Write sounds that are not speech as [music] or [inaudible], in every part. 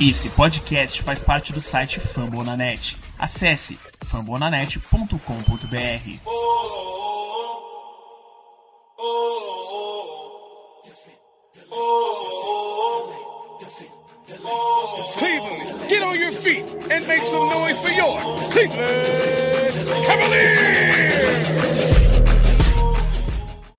Esse podcast faz parte do site Fambonanet. Acesse fambonanet.com.br. Cleveland, get on your feet and make some noise for your Cleveland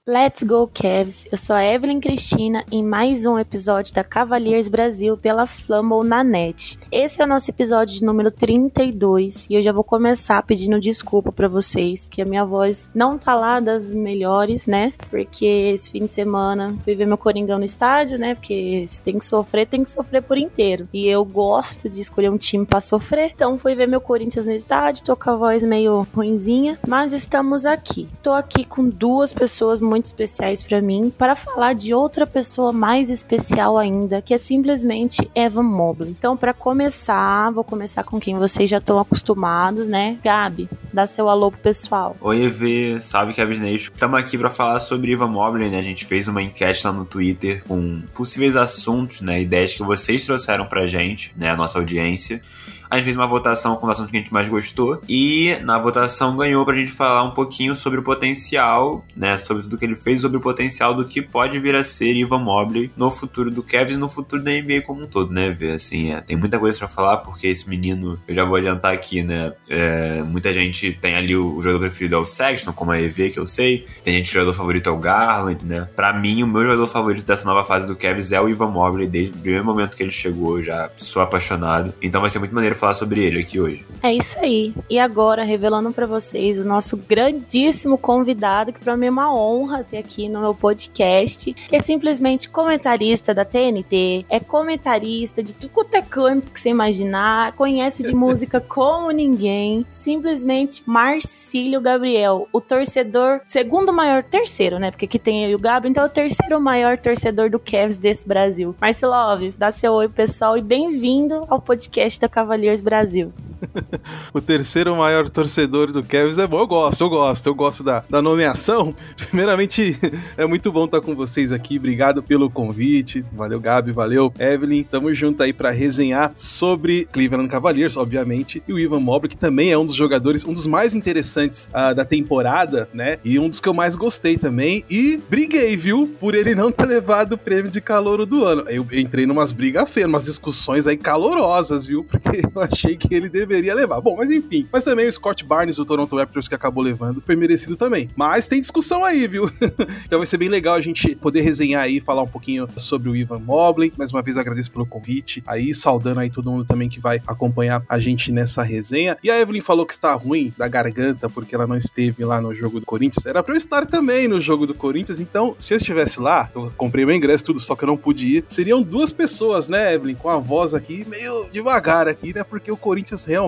Let's go Cavs! Eu sou a Evelyn Cristina em mais um episódio da Cavaliers Brasil pela Flamble na net. Esse é o nosso episódio de número 32 e eu já vou começar pedindo desculpa para vocês, porque a minha voz não tá lá das melhores, né? Porque esse fim de semana fui ver meu Coringão no estádio, né? Porque se tem que sofrer, tem que sofrer por inteiro. E eu gosto de escolher um time para sofrer. Então fui ver meu Corinthians no estádio, tô com a voz meio ruinzinha, mas estamos aqui. Tô aqui com duas pessoas muito muito especiais para mim para falar de outra pessoa mais especial ainda, que é simplesmente Evan Mobley. Então, para começar, vou começar com quem vocês já estão acostumados, né? Gabi, dá seu alô pro pessoal. Oi, EV, salve Kevin Nation. Estamos aqui para falar sobre Evan Mobley, né? A gente fez uma enquete lá no Twitter com possíveis assuntos, né? Ideias que vocês trouxeram pra gente, né? A nossa audiência. A gente fez uma votação com os assuntos que a gente mais gostou. E na votação ganhou pra gente falar um pouquinho sobre o potencial, né? Sobre tudo que ele fez, sobre o potencial do que pode vir a ser Ivan Mobley no futuro do Cavs e no futuro da NBA como um todo, né, Vê? Assim, é, tem muita coisa para falar, porque esse menino, eu já vou adiantar aqui, né? É, muita gente tem ali o, o, jogador preferido é o Sexton, como a EV, que eu sei. Tem gente que o jogador favorito é o Garland, né? Pra mim, o meu jogador favorito dessa nova fase do Cavs é o Ivan Mobley, desde o primeiro momento que ele chegou, já sou apaixonado. Então vai ser muito maneiro falar sobre ele aqui hoje. É isso aí. E agora, revelando para vocês o nosso grandíssimo convidado, que para mim é uma honra ter aqui no meu podcast, que é simplesmente comentarista da TNT, é comentarista de tudo quanto é canto que você imaginar, conhece de música [laughs] como ninguém, simplesmente Marcílio Gabriel, o torcedor, segundo maior, terceiro, né? Porque aqui tem eu o Gabriel, então é o terceiro maior torcedor do Cavs desse Brasil. Marcelove, dá seu oi, pessoal, e bem-vindo ao podcast da Cavaliers Brasil. [laughs] o terceiro maior torcedor do Cavs é bom. Eu gosto, eu gosto, eu gosto da, da nomeação. [laughs] Primeiramente, [laughs] é muito bom estar com vocês aqui. Obrigado pelo convite. Valeu, Gabi, valeu, Evelyn. Tamo junto aí para resenhar sobre Cleveland Cavaliers, obviamente, e o Ivan Mobley, que também é um dos jogadores, um dos mais interessantes uh, da temporada, né? E um dos que eu mais gostei também. E briguei, viu, por ele não ter levado o prêmio de calouro do ano. Eu entrei numas brigas feias, umas discussões aí calorosas, viu? Porque eu achei que ele deveria levar. Bom, mas enfim. Mas também o Scott Barnes do Toronto Raptors que acabou levando foi merecido também. Mas tem discussão aí, viu? [laughs] então vai ser bem legal a gente poder resenhar aí, falar um pouquinho sobre o Ivan Mobley. Mais uma vez agradeço pelo convite. Aí saudando aí todo mundo também que vai acompanhar a gente nessa resenha. E a Evelyn falou que está ruim da garganta porque ela não esteve lá no jogo do Corinthians. Era para eu estar também no jogo do Corinthians. Então, se eu estivesse lá, eu comprei meu ingresso tudo, só que eu não pude ir. Seriam duas pessoas, né, Evelyn, com a voz aqui meio devagar aqui, né? Porque o Corinthians realmente,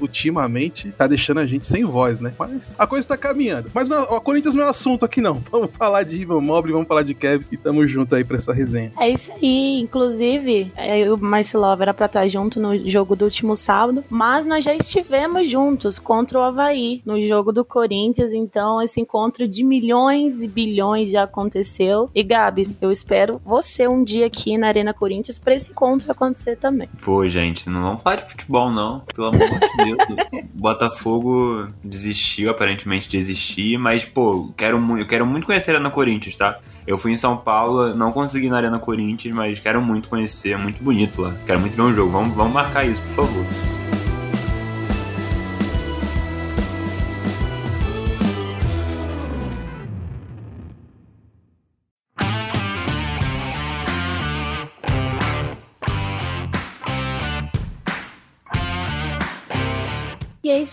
ultimamente, tá deixando a gente sem voz, né? Mas a coisa tá caminhando. Mas não, o Corinthians não é assunto aqui, não. [laughs] Vamos falar de Ivan Mobley, vamos falar de Kevs e tamo junto aí pra essa resenha. É isso aí. Inclusive, é, o Marcelo era pra estar junto no jogo do último sábado, mas nós já estivemos juntos contra o Havaí no jogo do Corinthians, então esse encontro de milhões e bilhões já aconteceu. E Gabi, eu espero você um dia aqui na Arena Corinthians pra esse encontro acontecer também. Pô, gente, não vamos falar de futebol, não. Pelo amor de Deus. Botafogo desistiu, aparentemente desistir, mas, pô, quero eu quero muito conhecer a Arena Corinthians, tá? Eu fui em São Paulo, não consegui na Arena Corinthians, mas quero muito conhecer, é muito bonito lá. Quero muito ver um jogo. Vamos, vamos marcar isso, por favor.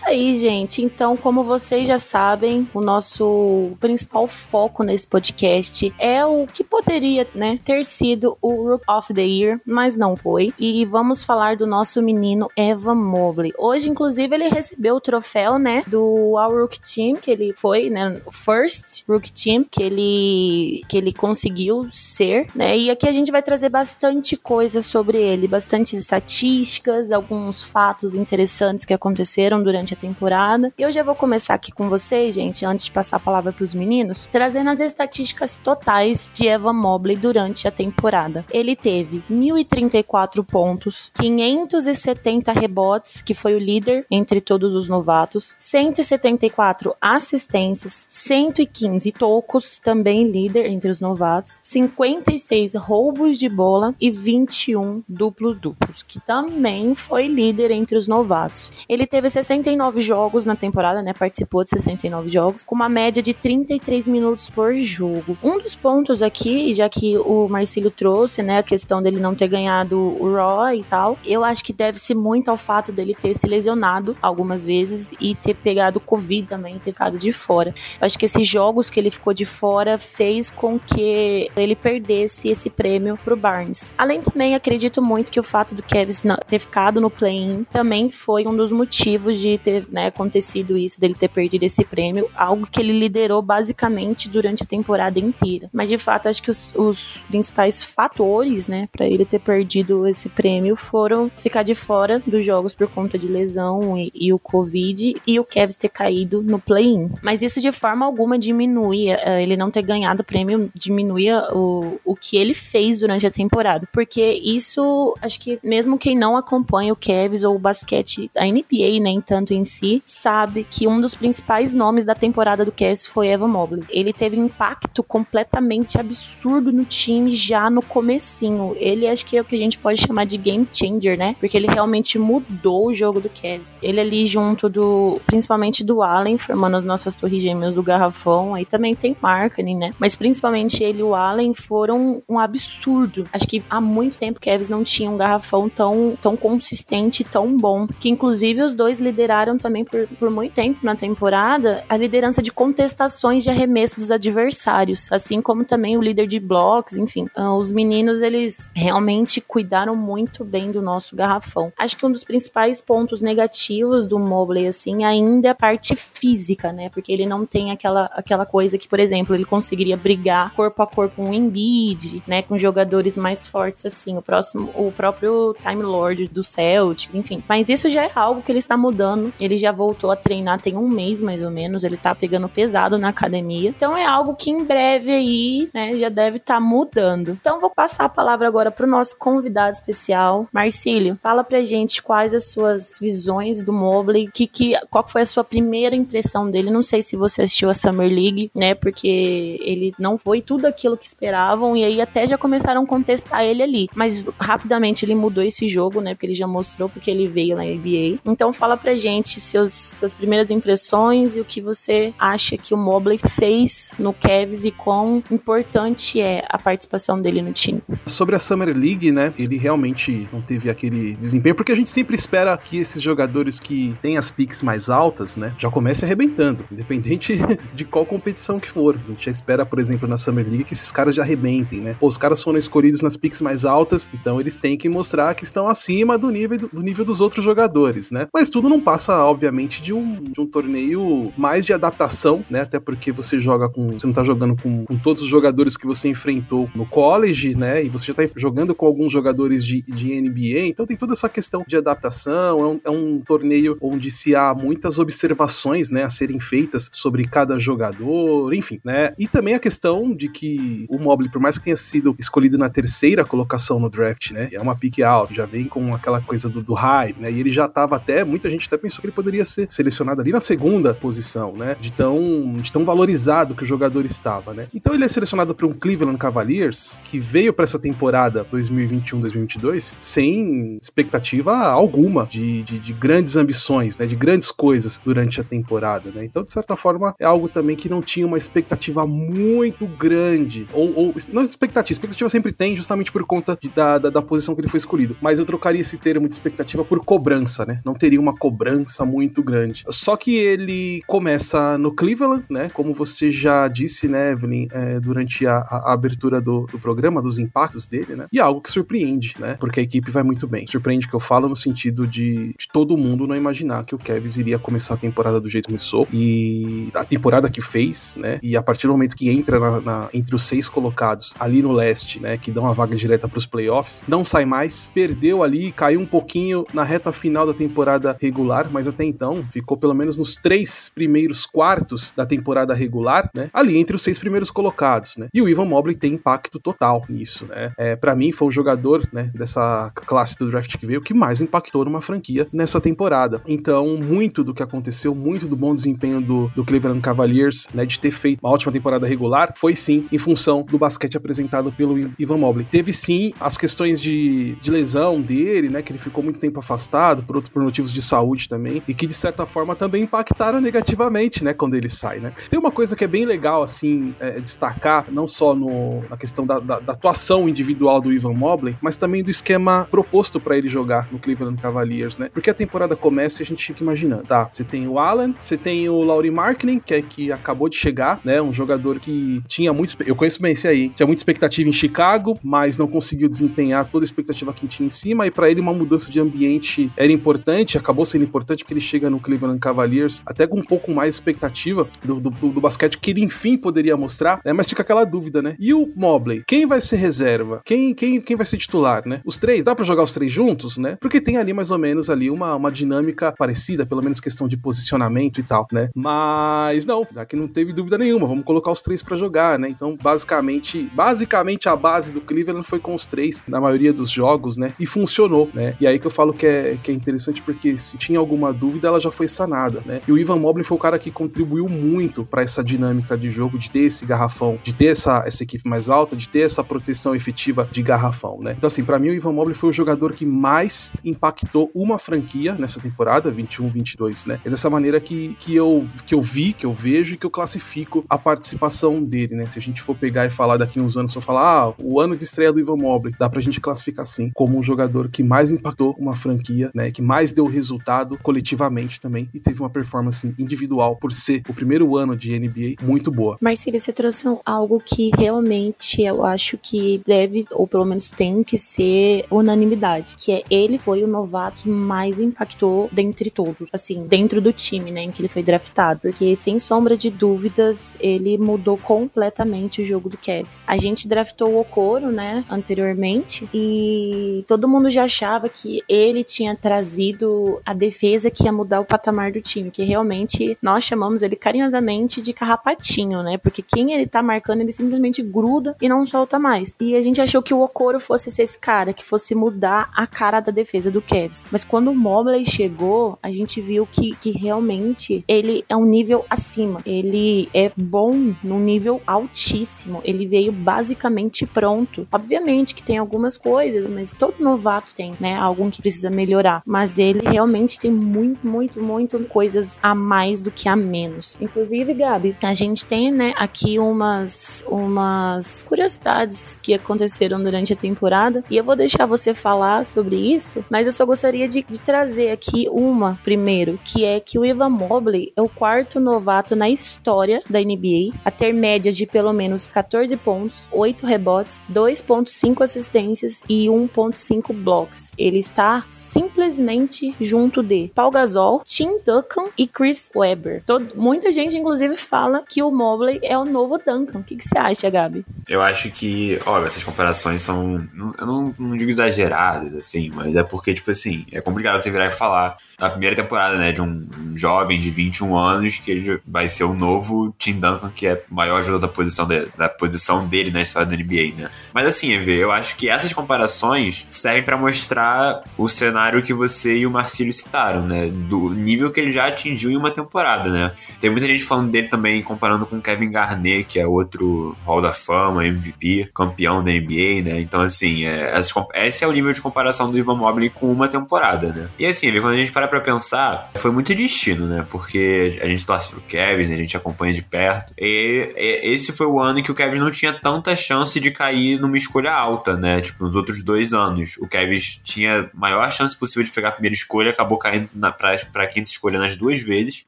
Isso aí, gente. Então, como vocês já sabem, o nosso principal foco nesse podcast é o que poderia, né, ter sido o Rook of the Year, mas não foi. E vamos falar do nosso menino Evan Mobley. Hoje, inclusive, ele recebeu o troféu, né, do All Rook Team, que ele foi, né, first Rook Team que ele que ele conseguiu ser, né? E aqui a gente vai trazer bastante coisa sobre ele, bastante estatísticas, alguns fatos interessantes que aconteceram fizeram durante a temporada. Eu já vou começar aqui com vocês, gente, antes de passar a palavra para os meninos, trazendo as estatísticas totais de Evan Mobley durante a temporada. Ele teve 1.034 pontos, 570 rebotes, que foi o líder entre todos os novatos, 174 assistências, 115 tocos, também líder entre os novatos, 56 roubos de bola e 21 duplo-duplos, que também foi líder entre os novatos. Ele teve 69 jogos na temporada, né? Participou de 69 jogos, com uma média de 33 minutos por jogo. Um dos pontos aqui, já que o Marcílio trouxe, né, a questão dele não ter ganhado o Raw e tal, eu acho que deve-se muito ao fato dele ter se lesionado algumas vezes e ter pegado Covid também, ter ficado de fora. Eu acho que esses jogos que ele ficou de fora fez com que ele perdesse esse prêmio pro Barnes. Além também, acredito muito que o fato do Kevin ter ficado no play-in também foi um dos motivos de ter né, acontecido isso, dele ter perdido esse prêmio, algo que ele liderou basicamente durante a temporada inteira. Mas de fato, acho que os, os principais fatores, né, para ele ter perdido esse prêmio foram ficar de fora dos jogos por conta de lesão e, e o Covid e o Kevin ter caído no play-in. Mas isso de forma alguma diminuía, eh, ele não ter ganhado o prêmio diminuía o, o que ele fez durante a temporada. Porque isso, acho que mesmo quem não acompanha o Cavs ou o basquete da NBA, nem tanto em si, sabe que um dos principais nomes da temporada do Cavs foi Evan Mobley. Ele teve impacto completamente absurdo no time já no comecinho. Ele acho que é o que a gente pode chamar de game changer, né? Porque ele realmente mudou o jogo do Cavs. Ele ali junto do, principalmente do Allen, formando as nossas torres gêmeas do garrafão, aí também tem Marketing, né? Mas principalmente ele e o Allen foram um absurdo. Acho que há muito tempo o Cavs não tinha um garrafão tão, tão consistente, tão bom, que inclusive os dois lideraram também por, por muito tempo na temporada a liderança de contestações de arremesso dos adversários, assim como também o líder de blocos, enfim. Uh, os meninos, eles realmente cuidaram muito bem do nosso garrafão. Acho que um dos principais pontos negativos do Mobley, assim, ainda é a parte física, né? Porque ele não tem aquela, aquela coisa que, por exemplo, ele conseguiria brigar corpo a corpo com o Embiid, né? Com jogadores mais fortes, assim. O próximo, o próprio Time Lord do Celtics, enfim. Mas isso já é algo que ele está mudando. Ele já voltou a treinar tem um mês, mais ou menos. Ele tá pegando pesado na academia. Então é algo que em breve aí, né, já deve estar tá mudando. Então vou passar a palavra agora pro nosso convidado especial, Marcílio. Fala pra gente quais as suas visões do Mobley, que, que, qual foi a sua primeira impressão dele. Não sei se você assistiu a Summer League, né, porque ele não foi tudo aquilo que esperavam e aí até já começaram a contestar ele ali. Mas rapidamente ele mudou esse jogo, né, porque ele já mostrou porque ele veio na NBA. Então fala pra gente seus, suas primeiras impressões e o que você acha que o Mobley fez no Cavs e quão importante é a participação dele no time. Sobre a Summer League, né, ele realmente não teve aquele desempenho, porque a gente sempre espera que esses jogadores que têm as piques mais altas, né, já comecem arrebentando, independente [laughs] de qual competição que for. A gente já espera, por exemplo, na Summer League que esses caras já arrebentem, né? Os caras foram escolhidos nas piques mais altas, então eles têm que mostrar que estão acima do nível, do nível dos outros jogadores, né? Mas tudo não passa, obviamente, de um, de um torneio mais de adaptação, né? Até porque você joga com. Você não tá jogando com, com todos os jogadores que você enfrentou no college, né? E você já tá jogando com alguns jogadores de, de NBA, então tem toda essa questão de adaptação. É um, é um torneio onde se há muitas observações, né, a serem feitas sobre cada jogador, enfim, né? E também a questão de que o Mobley, por mais que tenha sido escolhido na terceira colocação no draft, né? É uma pick alta, já vem com aquela coisa do, do hype, né? E ele já tava até, muita gente até pensou que ele poderia ser selecionado ali na segunda posição, né? De tão, de tão valorizado que o jogador estava, né? Então ele é selecionado para um Cleveland Cavaliers que veio para essa temporada 2021-2022 sem expectativa alguma de, de, de, grandes ambições, né? De grandes coisas durante a temporada, né? Então, de certa forma, é algo também que não tinha uma expectativa muito grande. Ou, ou não expectativa, expectativa sempre tem, justamente por conta de, da, da, da, posição que ele foi escolhido. Mas eu trocaria esse termo de expectativa por cobrança, né? Não teria uma cobrança muito grande. Só que ele começa no Cleveland, né? Como você já disse, né, Evelyn, é, durante a, a abertura do, do, programa, dos impactos dele, né? E é algo que surpreende, né? Porque a equipe vai muito bem. Surpreende que eu falo no sentido de, de todo mundo não imaginar que o Kevs iria começar a temporada do jeito que começou. E a temporada que fez, né? E a partir do momento que entra na, na, entre os seis colocados ali no leste, né? Que dão a vaga direta para os playoffs, não sai mais. Perdeu ali, caiu um pouquinho na reta final da temporada regular regular, mas até então ficou pelo menos nos três primeiros quartos da temporada regular, né? Ali entre os seis primeiros colocados, né? E o Ivan Mobley tem impacto total nisso, né? É, para mim foi o jogador, né, dessa classe do draft que veio que mais impactou numa franquia nessa temporada. Então, muito do que aconteceu, muito do bom desempenho do, do Cleveland Cavaliers, né, de ter feito uma ótima temporada regular, foi sim em função do basquete apresentado pelo Ivan Mobley. Teve sim as questões de, de lesão dele, né, que ele ficou muito tempo afastado por outros por motivos de saúde também, e que de certa forma também impactaram negativamente, né, quando ele sai, né. Tem uma coisa que é bem legal, assim, é, destacar, não só no, na questão da, da, da atuação individual do Ivan Mobley, mas também do esquema proposto para ele jogar no Cleveland Cavaliers, né, porque a temporada começa e a gente fica imaginando, tá, você tem o Allen, você tem o Laurie Marketing, que é que acabou de chegar, né, um jogador que tinha muito, eu conheço bem esse aí, tinha muita expectativa em Chicago, mas não conseguiu desempenhar toda a expectativa que tinha em cima, e para ele uma mudança de ambiente era importante, acabou sendo importante porque ele chega no Cleveland Cavaliers até com um pouco mais expectativa do, do, do basquete que ele enfim poderia mostrar, né, mas fica aquela dúvida, né, e o Mobley, quem vai ser reserva? Quem, quem, quem vai ser titular, né? Os três, dá para jogar os três juntos, né? Porque tem ali mais ou menos ali uma, uma dinâmica parecida, pelo menos questão de posicionamento e tal, né? Mas não, aqui não teve dúvida nenhuma, vamos colocar os três para jogar, né? Então, basicamente, basicamente a base do Cleveland foi com os três na maioria dos jogos, né? E funcionou, né? E aí que eu falo que é, que é interessante porque se tinha alguma dúvida, ela já foi sanada, né? E o Ivan Mobley foi o cara que contribuiu muito para essa dinâmica de jogo, de ter esse garrafão, de ter essa, essa equipe mais alta, de ter essa proteção efetiva de garrafão, né? Então, assim, para mim o Ivan Mobley foi o jogador que mais impactou uma franquia nessa temporada, 21-22, né? É dessa maneira que, que, eu, que eu vi, que eu vejo e que eu classifico a participação dele, né? Se a gente for pegar e falar daqui uns anos, se eu falar, ah, o ano de estreia do Ivan Mobley, dá pra gente classificar assim, como um jogador que mais impactou uma franquia, né? Que mais deu resultado coletivamente também e teve uma performance individual por ser o primeiro ano de NBA muito boa. Marcília, você trouxe algo que realmente eu acho que deve, ou pelo menos tem que ser unanimidade, que é ele foi o novato que mais impactou dentre todos, assim, dentro do time, né, em que ele foi draftado, porque sem sombra de dúvidas, ele mudou completamente o jogo do Cavs. A gente draftou o Okoro, né, anteriormente, e todo mundo já achava que ele tinha trazido a defesa que ia mudar o patamar do time, que realmente nós chamamos ele carinhosamente de carrapatinho, né, porque quem ele tá marcando, ele simplesmente gruda e não solta mais. E a gente achou que o Okoro fosse ser esse cara, que fosse mudar a cara da defesa do Cavs. Mas quando o Mobley chegou, a gente viu que, que realmente ele é um nível acima. Ele é bom num nível altíssimo. Ele veio basicamente pronto. Obviamente que tem algumas coisas, mas todo novato tem, né? Algum que precisa melhorar. Mas ele realmente tem muito, muito, muito coisas a mais do que a menos. Inclusive, Gabi, a gente tem, né, aqui umas, umas curiosidades que aconteceram durante a temporada. E eu vou deixar você falar sobre isso, mas eu só gostaria de, de trazer aqui uma primeiro, que é que o Ivan Mobley é o quarto novato na história da NBA a ter média de pelo menos 14 pontos, 8 rebotes, 2.5 assistências e 1.5 blocks. Ele está simplesmente junto de Paul Gasol, Tim Duncan e Chris Webber. Todo, muita gente, inclusive, fala que o Mobley é o novo Duncan. O que, que você acha, Gabi? Eu acho que, olha, essas comparações são, eu não, não digo exageradas, assim, mas é porque, tipo assim, é complicado você virar e falar na primeira temporada, né, de um, um jovem de 21 anos que ele vai ser o novo Tim Duncan, que é o maior jogador da posição, de, da posição dele na história da NBA, né. Mas assim, Evê, eu acho que essas comparações servem para mostrar o cenário que você e o Marcílio citaram, né, do nível que ele já atingiu em uma temporada, né. Tem muita gente falando dele também, comparando com Kevin Garnett, que é outro Hall da Fama, MVP, campeão da NBA, né, então assim, é, esse é o nível de comparação do Ivan Mobley com uma temporada, né. E assim, quando a gente para pra pensar, foi muito destino, né, porque a gente torce pro Kevin, né? a gente acompanha de perto, e, e esse foi o ano em que o Kevin não tinha tanta chance de cair numa escolha alta, né, tipo, nos outros dois anos. O Kevin tinha maior chance possível de pegar a primeira escolha, acabou caindo na, pra, pra quinta escolha nas duas vezes,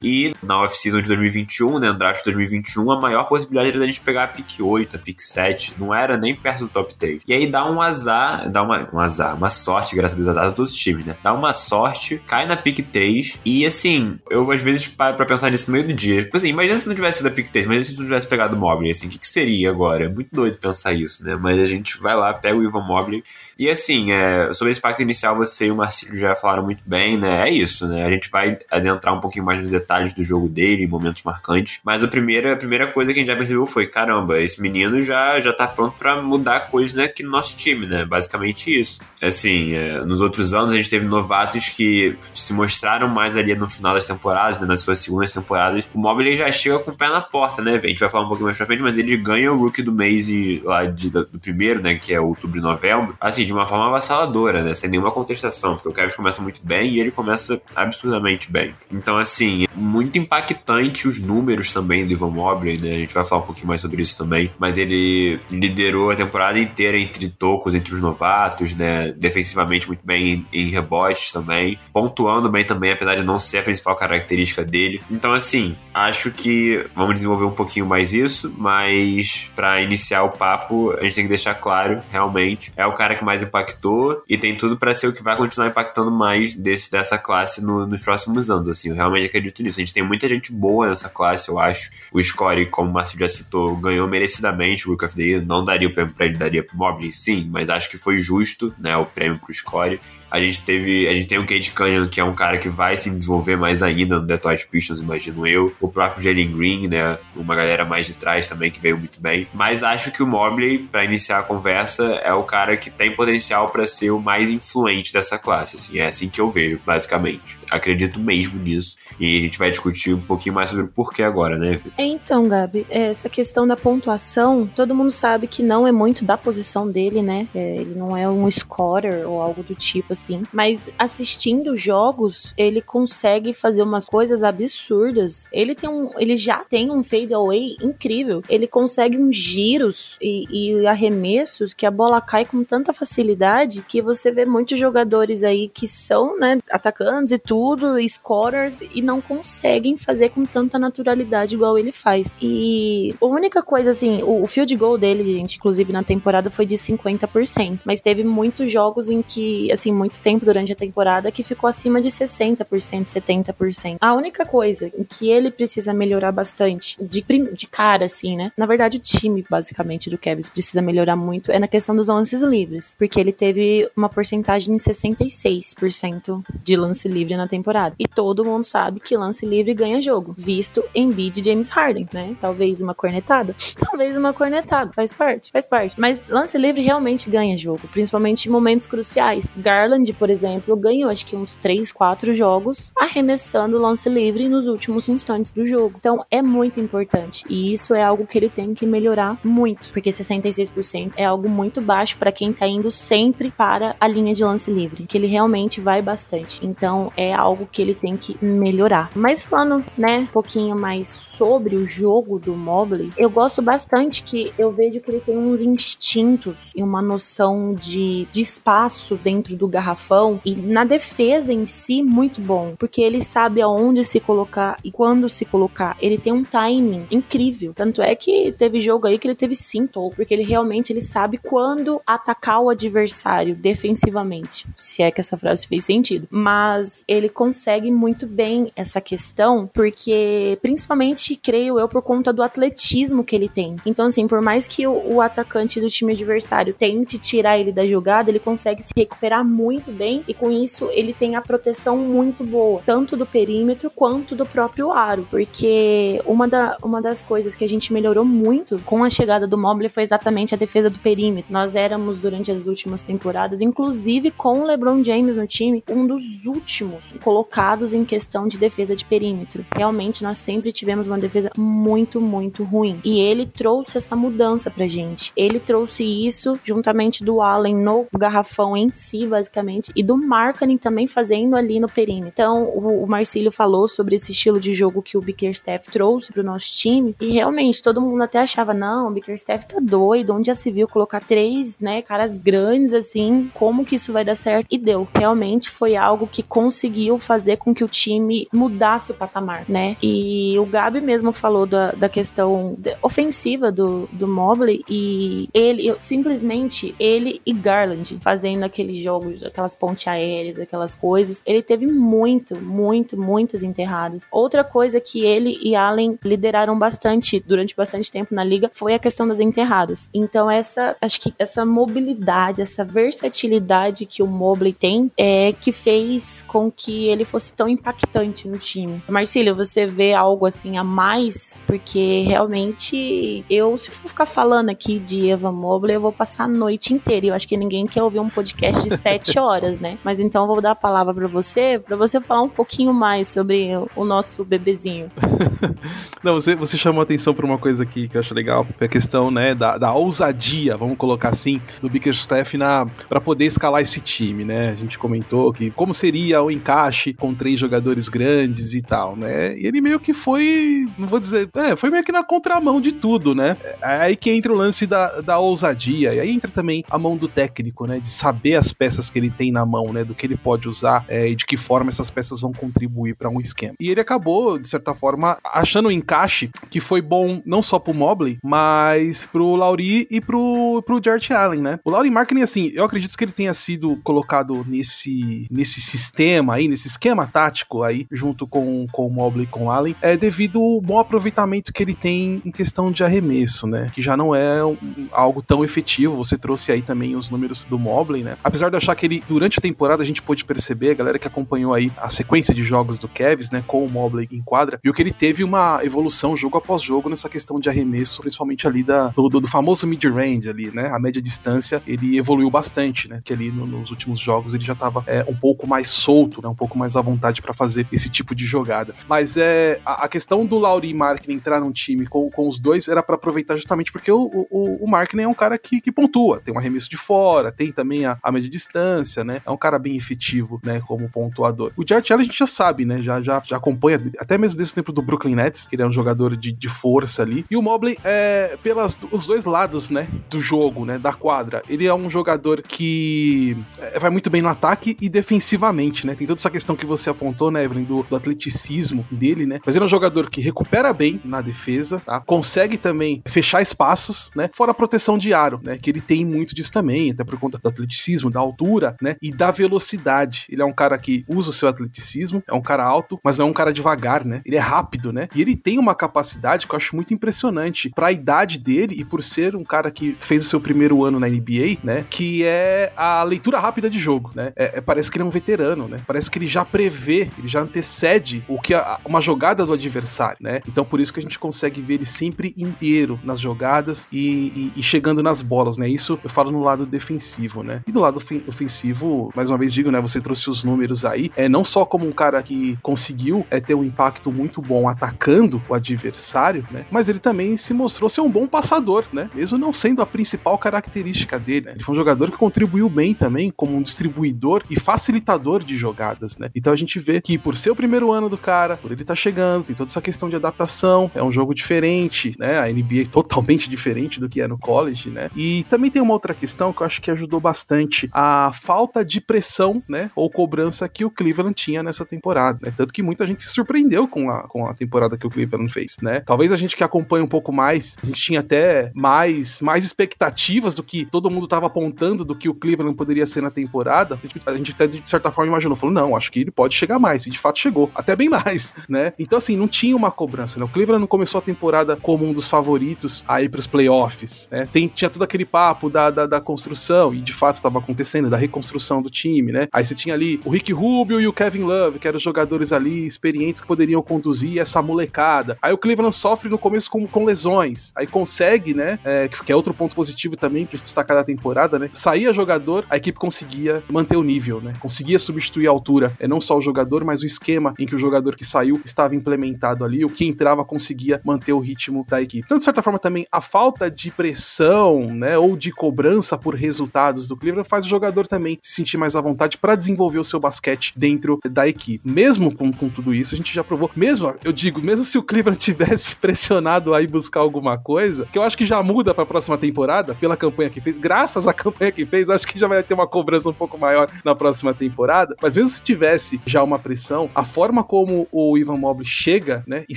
e na off-season de 2021, né, no draft de 2021, a maior possibilidade era da gente pegar a pick 8, a pick 7, não era nem perto do top 3. E aí dá um azar, dá uma, um azar, uma sorte, graças a Deus, azar a todos os times, né? Dá uma sorte, cai na pick 3 e assim, eu às vezes paro pra pensar nisso no meio do dia. Tipo assim, imagina se não tivesse sido a pick 3, imagina se não tivesse pegado o Mobley, assim, o que, que seria agora? É muito doido pensar isso, né? Mas a gente vai lá, pega o Ivan Mobley e assim, é, sobre esse pacto inicial, você e o Marcílio já falaram muito bem, né? É isso, né? A gente vai adentrar um pouquinho mais nos detalhes do jogo dele, momentos marcantes. Mas a primeira, a primeira coisa que a gente já percebeu foi: caramba, esse menino já, já tá pronto para mudar coisas né, aqui no nosso time, né? Basicamente isso. Assim, é, nos outros anos a gente teve novatos que se mostraram mais ali no final das temporadas, né, nas suas segundas temporadas. O Mobley já chega com o pé na porta, né? A gente vai falar um pouquinho mais pra frente, mas ele ganha o rookie do mês e, lá de, do primeiro, né? Que é outubro e novembro. Assim, de uma forma avassaladora, né? Sem nenhuma contestação, porque o Kevin começa muito bem e ele começa absurdamente bem. Então, assim, muito impactante os números também do Ivan Mobley, né? A gente vai falar um pouquinho mais sobre isso também. Mas ele liderou a temporada inteira entre tocos, entre os novatos, né? Defensivamente muito bem em, rebotes também. Pontuando bem também, apesar de não ser a principal característica dele. Então, assim, acho que vamos desenvolver um pouquinho mais isso, mas para iniciar o papo, a gente tem que deixar claro, realmente, é o cara que mais impactou e tem tudo para ser o que vai continuar impactando mais desse, dessa classe no, nos próximos anos, assim, eu realmente acredito nisso. A gente tem muita gente boa nessa classe, eu acho. O Score, como o Márcio já citou, ganhou merecidamente o Rook of the Year, não daria o prêmio pra ele, daria pro Mobley, sim, mas acho que foi justo, né, o prêmio pro Score. A gente teve, a gente tem o Cade Cunningham, que é um cara que vai se desenvolver mais ainda no Detroit Pistons, imagino eu. O próprio Jalen Green, né, uma galera mais de trás também que veio muito bem. Mas acho que o Mobley, para iniciar a conversa, é o cara que tem potencial para ser o mais influente dessa classe, assim, é assim que eu vejo, basicamente. Acredito mesmo nisso. E a gente vai discutir um pouquinho mais sobre o porquê agora, né, Fê? Então, Gabi, essa questão da pontuação, todo mundo sabe que não é muito da posição dele, né? É, ele não é um scorer ou algo do tipo assim. Mas assistindo jogos, ele consegue fazer umas coisas absurdas. Ele tem um, ele já tem um fadeaway incrível. Ele consegue uns giros e, e arremessos que a bola cai com tanta facilidade que você vê muitos jogadores aí que são, né, atacantes e tudo, scorers e não conseguem fazer com tanta naturalidade igual ele faz. E a única coisa assim, o, o field goal dele, gente, inclusive na temporada foi de 50%, mas teve muitos jogos em que, assim, muito tempo durante a temporada que ficou acima de 60%, 70%. A única coisa em que ele precisa melhorar bastante, de, de cara, assim, né? Na verdade, o time, basicamente, do Kevin precisa melhorar muito é na questão dos lances livres, porque ele teve uma porcentagem de 66% de lance livre na temporada. E todo mundo sabe que lance livre ganha jogo, visto em bid James Harden, né? Talvez uma cornetada, [laughs] talvez uma cornetada, faz parte, faz parte. Mas lance livre realmente ganha jogo, principalmente em momentos cruciais. Garland, por exemplo, ganhou acho que uns 3, 4 jogos arremessando lance livre nos últimos instantes do jogo. Então é muito importante e isso é algo que ele tem que melhorar muito, porque 66% é algo muito baixo para quem tá indo sempre para a linha de lance livre, que ele realmente vai bastante. Então é algo que ele tem que melhorar. Mas falando, né, um pouquinho mais sobre o jogo do Mobley, eu gosto bastante que eu vejo que ele tem uns instintos e uma noção de, de espaço dentro do garrafão e na defesa em si muito bom, porque ele sabe aonde se colocar e quando se colocar. Ele tem um timing incrível. Tanto é que teve jogo aí que ele teve cinto, porque ele realmente ele sabe quando atacar o adversário defensivamente, se é que essa frase fez sentido. Mas ele consegue muito bem essa questão, porque principalmente creio eu por conta do atletismo que ele tem. Então assim, por mais que o, o atacante do time adversário tente tirar ele da jogada, ele consegue se recuperar muito bem e com isso ele tem a proteção muito boa, tanto do perímetro quanto do próprio aro, porque uma, da, uma das coisas que a gente melhorou muito com a chegada do Mobley foi exatamente a defesa do perímetro. Nós éramos durante as últimas temporadas, inclusive com o LeBron James no time, um dos últimos colocados em questão de defesa de perímetro. Realmente nós sempre tivemos uma defesa muito, muito ruim. E ele trouxe essa mudança pra gente. Ele trouxe isso juntamente do Allen no garrafão em si, basicamente, e do Markkanen também fazendo ali no perímetro. Então, o, o Marcílio falou sobre esse estilo de jogo que o Bickerstaff trouxe pro nosso time, e realmente todo mundo até achava, não, o Bickerstaff tá doido, onde já se viu colocar três, né, caras grandes assim, como que isso vai dar certo? E deu. Realmente foi algo que conseguiu fazer com que o time mudasse o patamar, né? E o Gabi mesmo falou da, da questão ofensiva do, do Mobley e ele, simplesmente, ele e Garland fazendo aqueles jogos, aquelas pontes aéreas, aquelas coisas, ele teve muito, muito, muitas enterradas. Outra coisa que ele e Allen lideraram bastante durante bastante tempo na liga foi a questão das enterradas. Então essa, acho que essa mobilidade, essa versatilidade que o Mobley tem é que fez com que ele fosse tão impactante no time. Marcília, você vê algo assim a mais? Porque realmente eu, se for ficar falando aqui de Eva Mobley, eu vou passar a noite inteira. Eu acho que ninguém quer ouvir um podcast de sete [laughs] horas, né? Mas então eu vou dar a palavra para você, para você falar um pouquinho mais sobre o nosso bebezinho. [laughs] Não, você, você chamou atenção para uma coisa aqui que eu acho legal, que é a questão, né, da, da ousadia, vamos colocar assim, do Bickerstaff na para poder escalar esse time, né? A gente comentou que como seria o encaixe com três jogadores grandes e tal, né? E ele meio que foi, não vou dizer, é, foi meio que na contramão de tudo, né? É aí que entra o lance da, da ousadia, e aí entra também a mão do técnico, né? De saber as peças que ele tem na mão, né? Do que ele pode usar é, e de que forma essas peças vão contribuir para um esquema. E ele acabou, de certa forma, achando um encaixe que foi bom não só pro Mobley, mas pro Lauri e pro, pro Jarrett Allen, né? O Lauri Marketing, assim, eu acredito que ele tenha sido colocado nesse, nesse sistema aí, nesse esquema tático aí, junto com, com o Mobley e com o Allen, é devido ao bom aproveitamento que ele tem em questão de arremesso, né? Que já não é um, algo tão efetivo. Você trouxe aí também os números do Mobley, né? Apesar de achar que ele, durante a temporada, a gente pôde perceber, a galera que acompanhou aí a sequência de jogos do Cavs, né, com o Mobley em quadra, viu que ele teve uma evolução jogo após jogo nessa questão de arremesso, principalmente ali da, do, do famoso mid-range ali, né? A média distância, ele evoluiu bastante, né? Que ali no, nos últimos jogos ele já tava é, um pouco mais solto, né? Um pouco mais à vontade para fazer esse tipo de jogada. Mas é a, a questão do Lauri e Markin entrar num time com, com os dois era para aproveitar justamente porque o, o, o é um cara que, que pontua, tem um arremesso de fora, tem também a, a média distância, né? É um cara bem efetivo, né? Como pontuador. O Jarrett Allen a gente já sabe, né? Já, já, já acompanha, até mesmo desde o tempo do Brooklyn Nets, que ele é um jogador de, de força ali. E o Mobley é pelos os dois lados, né? Do jogo, né? Da quadra. Ele é um jogador que é, vai muito bem no ataque e defensivamente, né? Tem toda essa questão que você apontou, né, Evelyn, do, do atleticismo dele, né? Mas ele é um jogador que recupera bem na defesa, tá? Consegue também fechar espaços, né? Fora a proteção de aro, né? Que ele tem muito disso também, até por conta do atleticismo, da altura, né? E da velocidade. Ele é um cara que usa o seu atleticismo, é um cara alto, mas não é um cara devagar, né? Ele é rápido, né? E ele tem uma capacidade que eu acho muito impressionante para a idade dele e por ser um cara que fez o seu primeiro ano na NBA, né? Que é a leitura rápida de jogo, né? É, é, parece que ele é um veterano, né? Parece que ele já prevê, ele já antecede o que a, uma jogada do adversário, né? Então por isso que a gente consegue ver ele sempre inteiro nas jogadas e, e, e chegando nas bolas, né? Isso eu falo no lado defensivo, né? E do lado ofensivo, mais uma vez digo, né? Você trouxe os números aí, é não só como um cara que conseguiu é, ter um impacto muito bom atacando o adversário, né? Mas ele também se mostrou ser um bom passador, né? Mesmo não sendo a principal característica dele. Né? Ele foi um jogador que contribuiu bem também como um distribuidor e facilitador de jogadas, né? Então a gente vê que por ser o primeiro ano do cara, por ele estar tá chegando, tem toda essa questão de adaptação, é um jogo diferente, né? A NBA é totalmente [laughs] diferente do que é no college, né? E também tem uma outra questão que eu acho que ajudou bastante a falta de pressão, né? Ou cobrança que o Cleveland tinha nessa temporada, né? Tanto que muita gente se surpreendeu com a, com a temporada que o Cleveland fez, né? Talvez a gente que acompanha um pouco mais, a gente tinha até mais, mais expectativas do que todo mundo estava apontando do que o Cleveland poderia ser na temporada. A gente, a gente até de certa forma imaginou, falou, não, acho que ele pode chegar mais, e de fato chegou, até bem mais, [laughs] né? Então assim, não tinha uma cobrança, né? O Cleveland não começou a temporada como um dos favoritos aí para os playoffs, né? Tem, tinha todo aquele papo da, da, da construção, e de fato estava acontecendo, da reconstrução do time, né? Aí você tinha ali o Rick Rubio e o Kevin Love, que eram jogadores ali experientes que poderiam conduzir essa molecada. Aí o Cleveland sofre no começo com, com lesões, aí consegue, né? É, que é outro ponto positivo também pra destacar da temporada, né? Saía jogador, a equipe conseguia manter o nível, né? Conseguia substituir altura. É não só o jogador, mas o esquema em que o jogador que saiu estava implementado ali. O que entrava conseguia manter o ritmo da equipe. Então, de certa forma, também a falta de pressão, né? Ou de cobrança por resultados do Cleveland faz o jogador também se sentir mais à vontade para desenvolver o seu basquete dentro da equipe. Mesmo com, com tudo isso, a gente já provou. Mesmo, eu digo, mesmo se o Cleveland [laughs] tivesse pressionado aí buscar alguma coisa, que eu acho que já muda para a próxima temporada, pela campanha que fez, graças à [laughs] campanha que fez, eu acho que já vai ter uma cobrança um pouco maior na próxima temporada. Mas mesmo se tivesse já uma pressão, a forma como o Ivan Mobley chega, né, e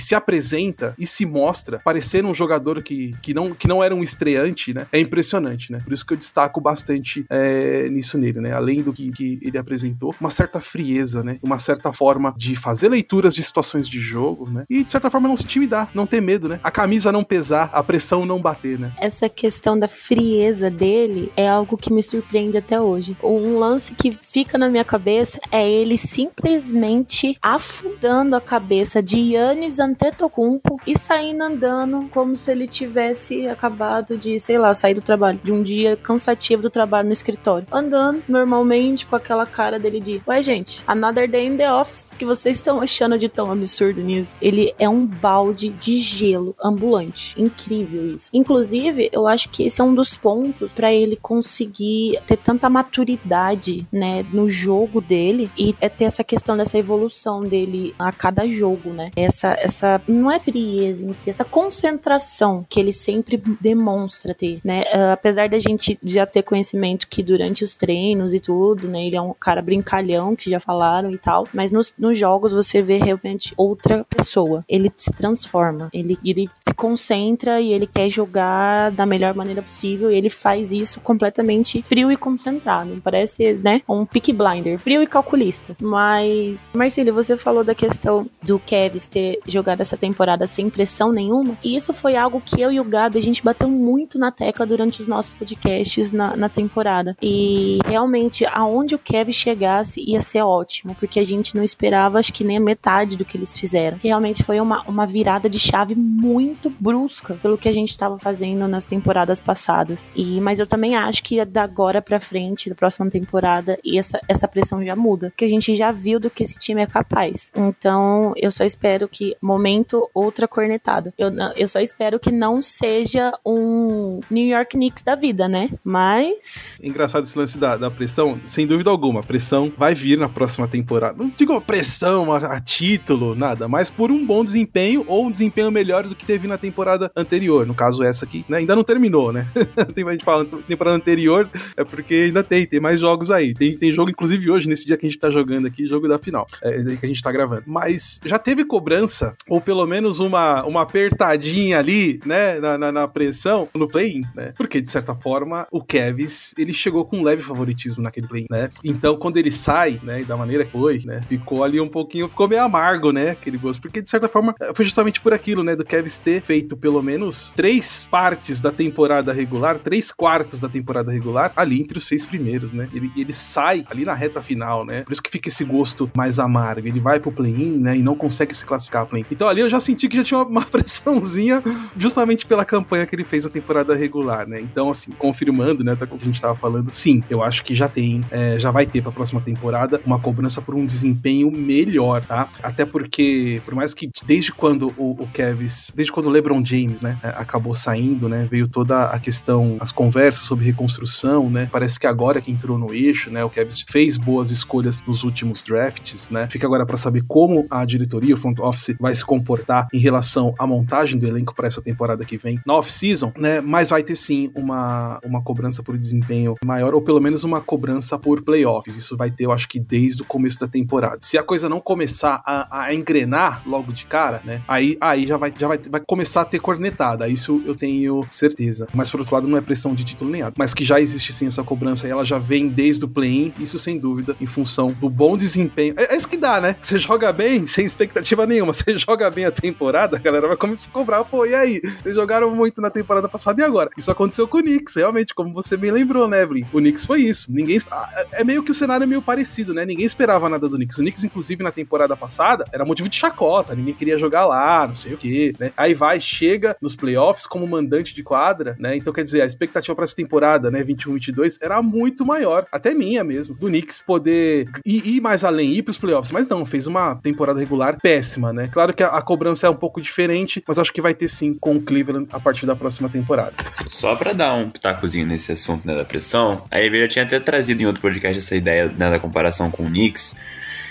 se apresenta e se mostra, parecendo um jogador que que não, que não era um estreante, né? É impressionante, né? Por isso que eu destaco bastante é, nisso nele, né? Além do que, que ele apresentou, uma certa frieza, né? Uma certa forma de fazer leituras de situações de jogo, né? E de certa forma não se intimidar, não ter medo, né? A camisa não pesar, a pressão não bater, né? Essa questão da frieza dele é algo que me surpreende até hoje. Um lance que fica na minha cabeça é ele simplesmente afundando a cabeça de Yannis Antetokounmpo e saindo andando como se ele tivesse acabado de, sei lá, sair do trabalho, de um dia cansativo do trabalho no escritório. Andando normalmente com aquela cara dele de, ué gente, another day in the office, que vocês estão achando de tão absurdo nisso? Ele é um balde de gelo ambulante. Incrível isso. Inclusive, eu acho que esse é um dos pontos para ele conseguir ter tanta maturidade, né, no jogo dele e é ter essa questão dessa evolução dele a cada jogo, né? Essa essa não é frieza em si, essa concentração que ele sempre demonstra ter, né? Uh, apesar da gente já ter conhecimento que durante os treinos e tudo, né, ele é um cara brincalhão que já falaram e tal, mas nos, nos jogos você vê realmente outra pessoa. Ele se transforma, ele, ele se concentra e ele quer jogar da melhor maneira possível e ele faz isso completamente frio e concentrado. Parece, né, um pick blinder, frio e calculista. Mas, Marcílio, você falou da questão do Kevs ter jogado essa temporada sem pressão nenhuma, e isso foi algo que eu e o Gabi a gente bateu muito na tecla durante os nossos podcasts na, na temporada. E realmente, aonde o Kevin chegasse ia ser ótimo, porque a gente não esperava, acho que nem a metade do que eles fizeram. Que realmente foi uma, uma virada de chave muito brusca pelo que a gente estava fazendo nas temporadas passadas. E mas eu também acho que da agora para frente, da próxima temporada, essa, essa pressão já muda, porque a gente já viu do que esse time é capaz. Então, eu só espero que momento outra cornetada. Eu, eu só espero que não seja um New York Knicks da vida, né? Mas engraçado esse lance da, da pressão, sem dúvida alguma, a pressão vai vir na próxima temporada. Não digo pressão a, a título, nada, mas por um bom desempenho ou um desempenho melhor do que teve na temporada anterior. No caso, essa aqui, né? Ainda não terminou, né? [laughs] tem a gente falando temporada anterior, é porque ainda tem, tem mais jogos aí. Tem, tem jogo, inclusive, hoje, nesse dia que a gente tá jogando aqui, jogo da final, é, que a gente tá gravando. Mas já teve cobrança, ou pelo menos uma, uma apertadinha ali, né? Na, na, na pressão, no play-in, né? Porque, de certa forma, o Kevs, ele chegou com um leve favoritismo naquele play, né? Então, quando ele sai, né, da maneira que foi, né, ficou ali um pouquinho, ficou meio amargo, né, aquele gosto, porque de certa forma foi justamente por aquilo, né, do Kevs ter feito pelo menos três partes da temporada regular, três quartos da temporada regular, ali entre os seis primeiros, né? Ele, ele sai ali na reta final, né? Por isso que fica esse gosto mais amargo. Ele vai pro play-in, né, e não consegue se classificar play-in. Então ali eu já senti que já tinha uma [laughs] pressãozinha justamente pela campanha que ele fez na temporada regular, né? Então, assim, confirmando, né, o que a gente tava falando, sim, eu acho que já tem, é, já vai ter pra próxima temporada uma cobrança por um desempenho melhor, tá? Até porque, por mais que desde quando o, o Kevs, desde quando o LeBron James, né, é, acabou saindo, né, veio toda a questão, as conversas sobre reconstrução, né, parece que agora que entrou no eixo, né, o Kevs fez boas escolhas nos últimos drafts, né, fica agora para saber como a diretoria, o front office vai se comportar em relação à montagem do elenco para essa temporada que vem na off-season, né, mas vai ter sim uma, uma cobrança por desempenho maior, ou pelo menos uma cobrança por playoffs. Isso vai ter, eu acho que desde o começo da temporada. Se a coisa não começar a, a engrenar logo de cara, né? Aí, aí já, vai, já vai, vai começar a ter cornetada. Isso eu tenho certeza. Mas por outro lado, não é pressão de título nem nada. Mas que já existe sim essa cobrança e ela já vem desde o play-in, isso sem dúvida, em função do bom desempenho. É, é, isso que dá, né? Você joga bem, sem expectativa nenhuma. Você joga bem a temporada, a galera vai começar a cobrar. Pô, e aí? Vocês jogaram muito na temporada passada e agora? Isso aconteceu com o Knicks, realmente, como você bem lembrou, né, Evelyn? O Knicks foi isso. Ninguém. Ah, é meio que o cenário é meio parecido, né? Ninguém esperava nada do Knicks. O Knicks, inclusive, na temporada passada, era motivo de chacota. Ninguém queria jogar lá, não sei o quê, né? Aí vai, chega nos playoffs como mandante de quadra, né? Então, quer dizer, a expectativa para essa temporada, né, 21-22, era muito maior. Até minha mesmo, do Knicks poder ir, ir mais além, ir pros playoffs. Mas não, fez uma temporada regular péssima, né? Claro que a, a cobrança é um pouco diferente, mas acho que vai ter sim com o Cleveland a partir da próxima temporada. Só para dar um pitacozinho nesse assunto né, da pressão, a EV já tinha até trazido em outro podcast essa ideia né, da comparação com o Knicks.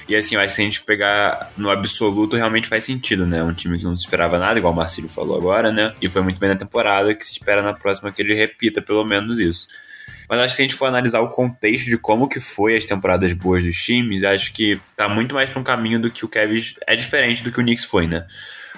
E assim, eu acho que se a gente pegar no absoluto, realmente faz sentido, né? Um time que não se esperava nada, igual o Marcílio falou agora, né? E foi muito bem na temporada, que se espera na próxima que ele repita pelo menos isso. Mas acho que se a gente for analisar o contexto de como que foi as temporadas boas dos times, acho que tá muito mais pra um caminho do que o Kevin é diferente do que o Knicks foi, né?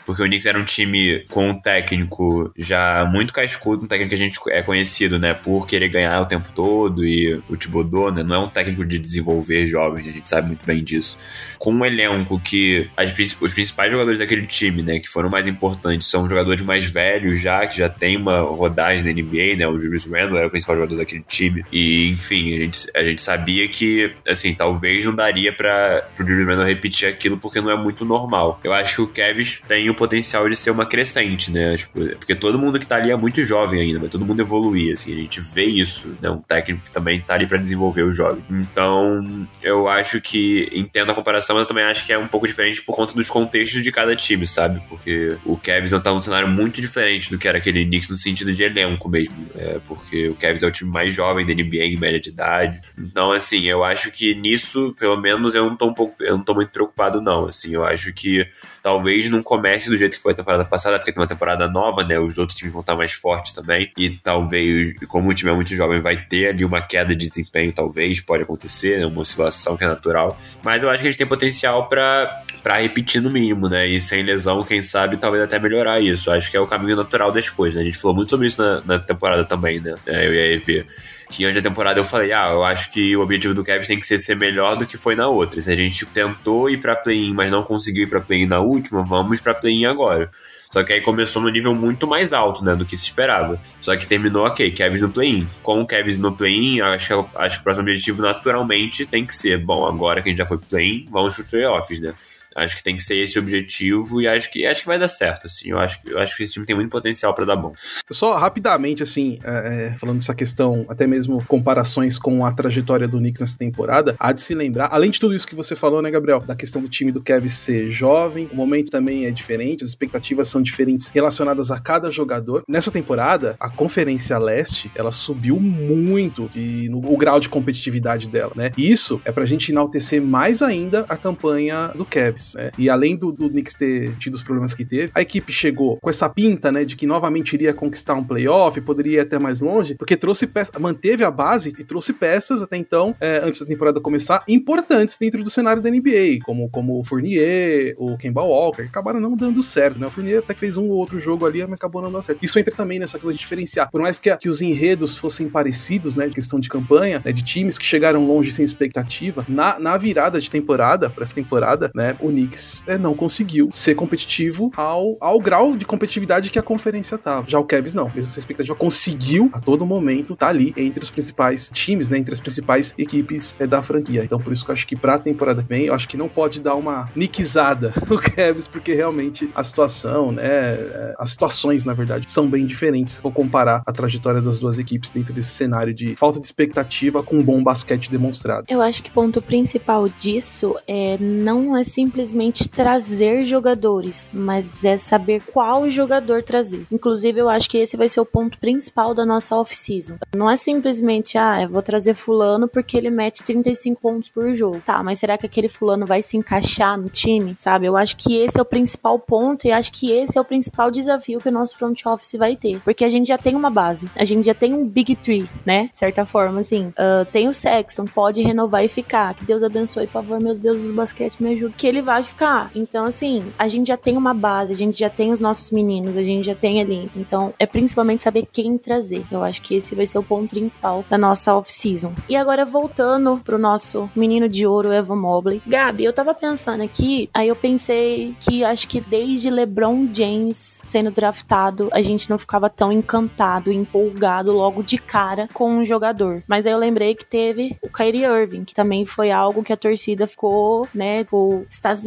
Porque o Knicks era um time com um técnico já muito cascudo, um técnico que a gente é conhecido, né, por querer ganhar o tempo todo e o Thibodeau, né, não é um técnico de desenvolver jovens, a gente sabe muito bem disso. Com um elenco que as, os principais jogadores daquele time, né, que foram mais importantes, são jogadores mais velhos já, que já tem uma rodagem na NBA, né, o Julius Randle era o principal jogador daquele time e, enfim, a gente, a gente sabia que, assim, talvez não daria para o Julius Randle repetir aquilo porque não é muito normal. Eu acho que o Kevin tem o potencial de ser uma crescente, né, tipo, porque todo mundo que tá ali é muito jovem ainda, vai todo mundo evoluir, assim, a gente vê isso, né, um técnico que também tá ali para desenvolver o jovem. Então, eu acho que entendo a comparação, mas eu também acho que é um pouco diferente por conta dos contextos de cada time, sabe? Porque o Cavs tá num cenário muito diferente do que era aquele Knicks no sentido de elenco mesmo. É, porque o Cavs é o time mais jovem da NBA em média de idade. Então, assim, eu acho que nisso, pelo menos, eu não tô um pouco, eu não tô muito preocupado, não. Assim, eu acho que talvez não comece do jeito que foi a temporada passada, porque tem uma temporada nova, né? Os outros times vão estar mais fortes também. E talvez, como o time é muito jovem, vai ter ali uma queda de desempenho, talvez, pode acontecer, né? Uma oscilação que é natural. Mas eu acho que gente tem potencial para repetir no mínimo, né? E sem lesão, quem sabe, talvez até melhorar isso. Acho que é o caminho natural das coisas. Né? A gente falou muito sobre isso na, na temporada também, né? É, eu e a EV que antes da temporada eu falei, ah, eu acho que o objetivo do Kevin tem que ser ser melhor do que foi na outra. Se a gente tentou ir pra play-in, mas não conseguiu ir pra play-in na última, vamos pra play-in agora. Só que aí começou no nível muito mais alto, né, do que se esperava. Só que terminou, ok, Kevs no play-in. Com o Kevs no play-in, acho, acho que o próximo objetivo naturalmente tem que ser, bom, agora que a gente já foi play-in, vamos pro playoffs, né? Acho que tem que ser esse o objetivo e acho que acho que vai dar certo, assim. Eu acho, eu acho que esse time tem muito potencial para dar bom. Só rapidamente, assim, é, é, falando dessa questão, até mesmo comparações com a trajetória do Knicks nessa temporada, há de se lembrar, além de tudo isso que você falou, né, Gabriel, da questão do time do Kevin ser jovem, o momento também é diferente, as expectativas são diferentes relacionadas a cada jogador. Nessa temporada, a Conferência Leste, ela subiu muito e no, o grau de competitividade dela, né? E isso é pra gente enaltecer mais ainda a campanha do Cavs. Né? E além do, do Knicks ter tido os problemas que teve, a equipe chegou com essa pinta, né, de que novamente iria conquistar um playoff, poderia ir até mais longe, porque trouxe peças, manteve a base e trouxe peças até então, é, antes da temporada começar, importantes dentro do cenário da NBA, como, como o Fournier, o Kemba Walker, acabaram não dando certo, né? O Fournier até que fez um ou outro jogo ali, mas acabou não dando certo. Isso entra também nessa coisa de diferenciar. Por mais que, que os enredos fossem parecidos, né, de questão de campanha, né, de times que chegaram longe sem expectativa, na, na virada de temporada, para essa temporada, né, o Knicks é, não conseguiu ser competitivo ao, ao grau de competitividade que a conferência tava. Já o Cavs não. Essa expectativa conseguiu a todo momento tá ali entre os principais times, né, entre as principais equipes é, da franquia. Então por isso que eu acho que pra temporada que vem, eu acho que não pode dar uma niquizada [laughs] no Cavs, porque realmente a situação, né, é, as situações, na verdade, são bem diferentes for comparar a trajetória das duas equipes dentro desse cenário de falta de expectativa com um bom basquete demonstrado. Eu acho que o ponto principal disso é não é simplesmente simplesmente trazer jogadores, mas é saber qual jogador trazer. Inclusive, eu acho que esse vai ser o ponto principal da nossa off-season. Não é simplesmente, ah, eu vou trazer fulano porque ele mete 35 pontos por jogo. Tá, mas será que aquele fulano vai se encaixar no time? Sabe? Eu acho que esse é o principal ponto e acho que esse é o principal desafio que o nosso front office vai ter. Porque a gente já tem uma base, a gente já tem um Big Tree, né? De certa forma, assim. Uh, tem o Sexton, pode renovar e ficar. Que Deus abençoe, por favor, meu Deus do basquete, me ajuda. Que ele vai ficar. Então, assim, a gente já tem uma base, a gente já tem os nossos meninos, a gente já tem ali. Então, é principalmente saber quem trazer. Eu acho que esse vai ser o ponto principal da nossa off-season. E agora, voltando pro nosso menino de ouro, Evan Mobley. Gabi, eu tava pensando aqui, aí eu pensei que acho que desde LeBron James sendo draftado, a gente não ficava tão encantado, empolgado logo de cara com um jogador. Mas aí eu lembrei que teve o Kyrie Irving, que também foi algo que a torcida ficou, né, ficou extasiada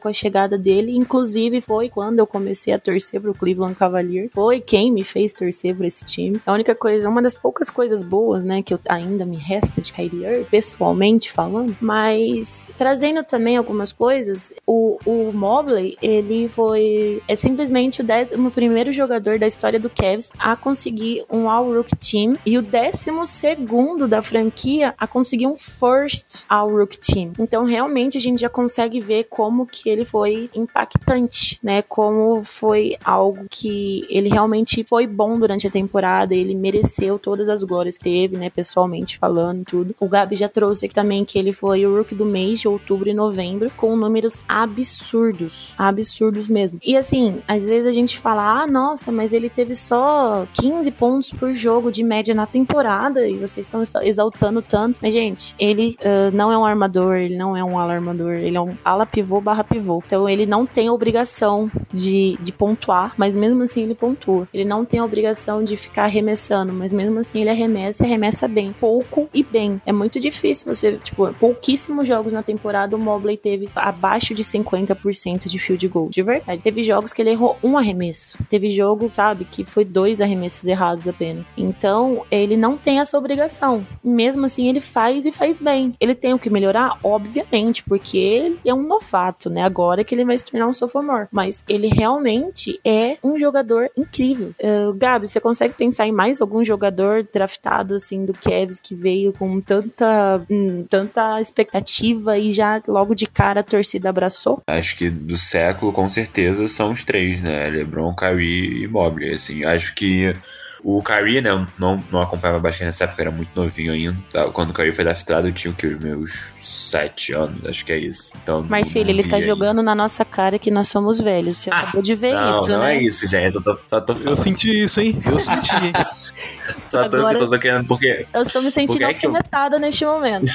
com a chegada dele. Inclusive, foi quando eu comecei a torcer pro Cleveland Cavaliers. Foi quem me fez torcer por esse time. A única coisa, uma das poucas coisas boas, né, que eu, ainda me resta de Kyrie Irving, pessoalmente falando. Mas, trazendo também algumas coisas, o, o Mobley, ele foi, é simplesmente o décimo primeiro jogador da história do Cavs a conseguir um All-Rookie Team e o décimo segundo da franquia a conseguir um First All-Rookie Team. Então, realmente, a gente já consegue ver como que ele foi impactante, né? Como foi algo que ele realmente foi bom durante a temporada, ele mereceu todas as glórias que teve, né? Pessoalmente falando tudo. O Gabi já trouxe aqui também que ele foi o rookie do mês de outubro e novembro, com números absurdos. Absurdos mesmo. E assim, às vezes a gente fala, ah, nossa, mas ele teve só 15 pontos por jogo de média na temporada e vocês estão exaltando tanto. Mas, gente, ele uh, não é um armador, ele não é um ala armador, ele é um ala pivô barra pivô. Então ele não tem a obrigação de, de pontuar, mas mesmo assim ele pontua. Ele não tem a obrigação de ficar arremessando, mas mesmo assim ele arremessa e arremessa bem. Pouco e bem. É muito difícil você, tipo, pouquíssimos jogos na temporada o Mobley teve abaixo de 50% de field goal. De verdade. Teve jogos que ele errou um arremesso. Teve jogo, sabe, que foi dois arremessos errados apenas. Então, ele não tem essa obrigação. Mesmo assim, ele faz e faz bem. Ele tem o que melhorar? Obviamente, porque ele é um novato, né? Agora que ele vai se tornar um sophomore. Mas ele realmente é um jogador incrível. Uh, Gabi, você consegue pensar em mais algum jogador draftado, assim, do Cavs que veio com tanta, hum, tanta expectativa e já logo de cara a torcida abraçou? Acho que do século, com certeza, são os três, né? LeBron, Kyrie e Mobley, assim. Acho que o Kyrie, né, eu não, não acompanhava basquete nessa época, era muito novinho ainda. Tá, quando o Kyrie foi draftado, eu tinha o que? Os meus sete anos, acho que é isso. Então, Marcelo, ele tá aí. jogando na nossa cara que nós somos velhos. Você ah, acabou de ver não, isso, não né? é isso, gente. Só tô, só tô Eu senti isso, hein? Eu senti. [laughs] só, tô, Agora, só tô querendo, porque... Eu estou me sentindo alfinetada eu... neste momento.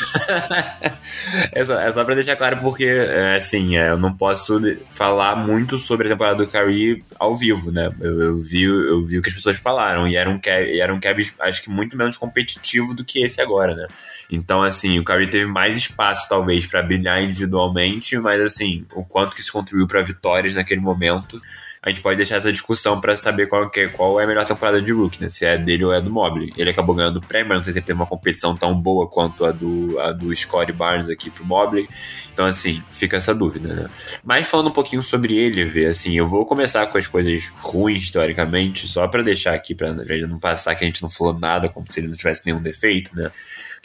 [laughs] é, só, é só pra deixar claro, porque, é, assim, é, eu não posso falar muito sobre a temporada do Kyrie ao vivo, né? Eu, eu, vi, eu vi o que as pessoas falaram, e era um, era um Cavs, acho que muito menos competitivo do que esse agora, né? Então, assim, o Kyrie teve mais espaço, talvez, para brilhar individualmente, mas, assim, o quanto que isso contribuiu para vitórias naquele momento a gente pode deixar essa discussão para saber qual, que, é, qual é a melhor temporada de Rook, né? Se é dele ou é do Mobley. Ele acabou ganhando o prêmio, mas não sei se ele teve uma competição tão boa quanto a do, a do Scottie Barnes aqui pro Mobley. Então, assim, fica essa dúvida, né? Mas falando um pouquinho sobre ele, ver, assim, eu vou começar com as coisas ruins, teoricamente, só para deixar aqui, pra já não passar que a gente não falou nada, como se ele não tivesse nenhum defeito, né?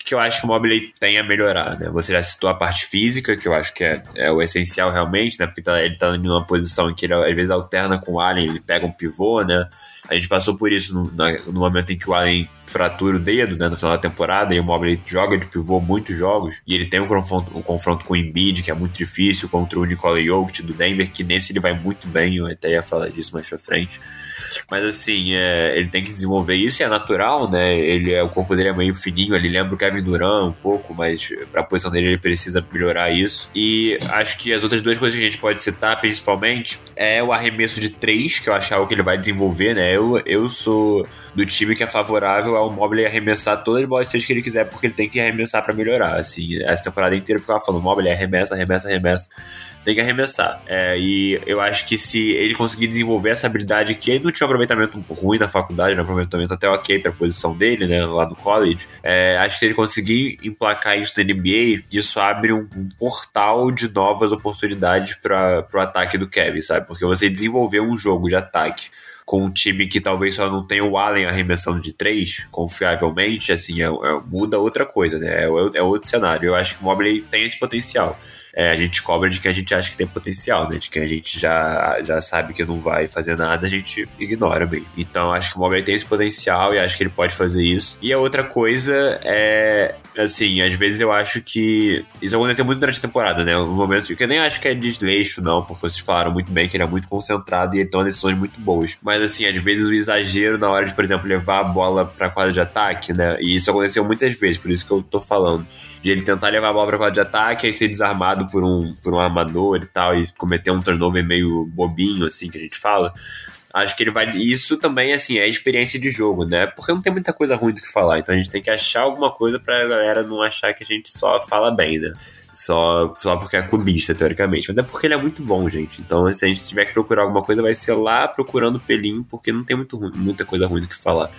Que eu acho que o Mobley tem a melhorar, né? Você já citou a parte física, que eu acho que é, é o essencial realmente, né? Porque tá, ele tá em uma posição em que ele às vezes alterna com o Allen, ele pega um pivô, né? A gente passou por isso no, no momento em que o Allen fratura o dedo, né? No final da temporada, e o Mobley joga de pivô muitos jogos, e ele tem um confronto, um confronto com o Embiid, que é muito difícil, contra o Nikola Jokic do Denver, que nesse ele vai muito bem, eu até ia falar disso mais pra frente. Mas assim, é, ele tem que desenvolver isso, e é natural, né? Ele é, o corpo dele é meio fininho, ele lembra o Kevin Durant um pouco, mas pra posição dele ele precisa melhorar isso. E acho que as outras duas coisas que a gente pode citar, principalmente, é o arremesso de três, que eu acho algo que ele vai desenvolver, né? Eu, eu sou do time que é favorável ao Mobley arremessar todas as bolas três que ele quiser, porque ele tem que arremessar para melhorar. Assim, essa temporada inteira eu ficava falando, Mobley arremessa, arremessa, arremessa. Tem que arremessar. É, e eu acho que se ele conseguir desenvolver essa habilidade que ele não tinha um aproveitamento ruim na faculdade, um aproveitamento até ok pra posição dele, né, lá no college, é, acho que se ele conseguir emplacar isso na NBA, isso abre um, um portal de novas oportunidades para o ataque do Kevin, sabe? Porque você desenvolver um jogo de ataque com um time que talvez só não tenha o Allen arremessando de três, confiavelmente, assim, é, é, muda outra coisa, né? É, é, outro cenário. Eu acho que o Mobley tem esse potencial é, a gente cobra de que a gente acha que tem potencial, né? De que a gente já, já sabe que não vai fazer nada, a gente ignora mesmo. Então acho que o Mobley tem esse potencial e acho que ele pode fazer isso. E a outra coisa é, assim, às vezes eu acho que isso aconteceu muito durante a temporada, né? Um momento que eu nem acho que é desleixo, não, porque vocês falaram muito bem que ele é muito concentrado e ele toma decisões muito boas. Mas assim, às vezes o exagero na hora de, por exemplo, levar a bola pra quadra de ataque, né? E isso aconteceu muitas vezes, por isso que eu tô falando. De ele tentar levar a bola pra quadra de ataque, aí ser desarmado por um, por um armador e tal, e cometer um turnover meio bobinho, assim, que a gente fala. Acho que ele vai. Isso também, assim, é experiência de jogo, né? Porque não tem muita coisa ruim do que falar. Então a gente tem que achar alguma coisa pra galera não achar que a gente só fala bem, né? Só, só porque é clubista, teoricamente. Mas é porque ele é muito bom, gente. Então, se a gente tiver que procurar alguma coisa, vai ser lá procurando pelinho, porque não tem muito ruim, muita coisa ruim do que falar.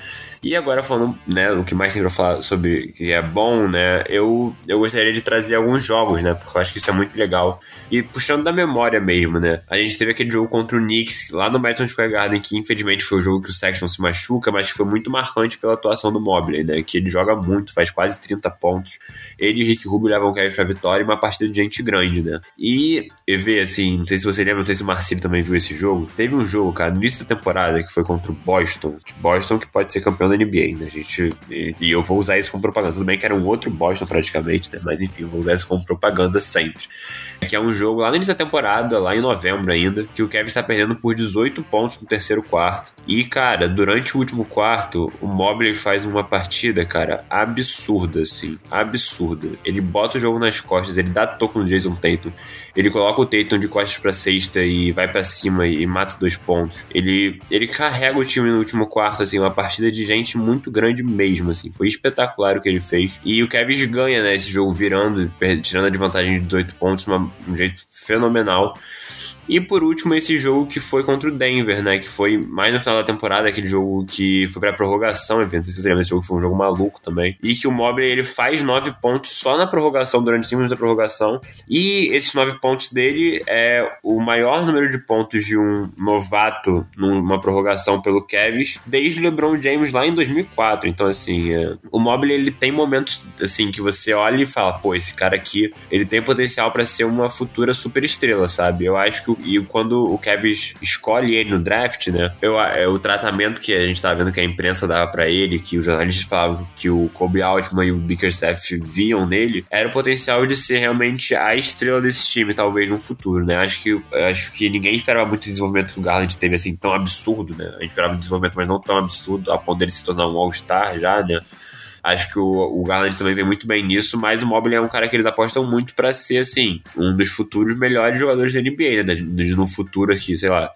E agora falando, né, o que mais tem pra falar sobre que é bom, né, eu, eu gostaria de trazer alguns jogos, né, porque eu acho que isso é muito legal. E puxando da memória mesmo, né, a gente teve aquele jogo contra o Knicks lá no Madison Square Garden, que infelizmente foi o jogo que o Sexton se machuca, mas que foi muito marcante pela atuação do Mobley, né, que ele joga muito, faz quase 30 pontos. Ele e o Rick Rubio levam o Kevin pra vitória uma partida de gente grande, né? E eu vi, assim, não sei se você lembra, não sei se o Marcelo também viu esse jogo. Teve um jogo, cara, no início da temporada que foi contra o Boston. Boston que pode ser campeão da NBA, né? A gente, e, e eu vou usar isso como propaganda. Tudo bem que era um outro Boston praticamente, né? Mas enfim, eu vou usar isso como propaganda sempre. Que é um jogo lá no início da temporada, lá em novembro ainda, que o Kevin está perdendo por 18 pontos no terceiro quarto. E, cara, durante o último quarto, o Mobley faz uma partida, cara, absurda, assim. Absurda. Ele bota o jogo nas costas, ele dá toco no Jason Tatum, ele coloca o Tatum de costas pra sexta e vai para cima e mata dois pontos. Ele, ele carrega o time no último quarto, assim, uma partida de gente muito grande mesmo, assim. Foi espetacular o que ele fez. E o Kevin ganha, né, esse jogo virando, tirando a desvantagem de 18 pontos de um jeito fenomenal. E por último, esse jogo que foi contra o Denver, né? Que foi mais no final da temporada, aquele jogo que foi pra prorrogação, evento. Não sei se você lembra, esse jogo foi um jogo maluco também. E que o Mobley ele faz nove pontos só na prorrogação, durante cinco minutos da prorrogação. E esses nove pontos dele é o maior número de pontos de um novato numa prorrogação pelo Cavs desde LeBron James lá em 2004. Então, assim, é, o Mobley ele tem momentos assim que você olha e fala, pô, esse cara aqui ele tem potencial para ser uma futura super estrela, sabe? Eu acho que e quando o Kevin escolhe ele no draft, né? Eu, é, o tratamento que a gente tá vendo que a imprensa dava para ele, que os jornalistas falavam que o Kobe Altman e o Bickerstaff viam nele, era o potencial de ser realmente a estrela desse time, talvez no futuro, né? Acho que, acho que ninguém esperava muito o desenvolvimento que o Garland teve assim tão absurdo, né? A gente esperava um desenvolvimento, mas não tão absurdo, a ponto dele se tornar um All-Star já, né? Acho que o, o Garland também vem muito bem nisso, mas o Mobley é um cara que eles apostam muito para ser, assim, um dos futuros melhores jogadores da NBA, né? No futuro aqui, sei lá,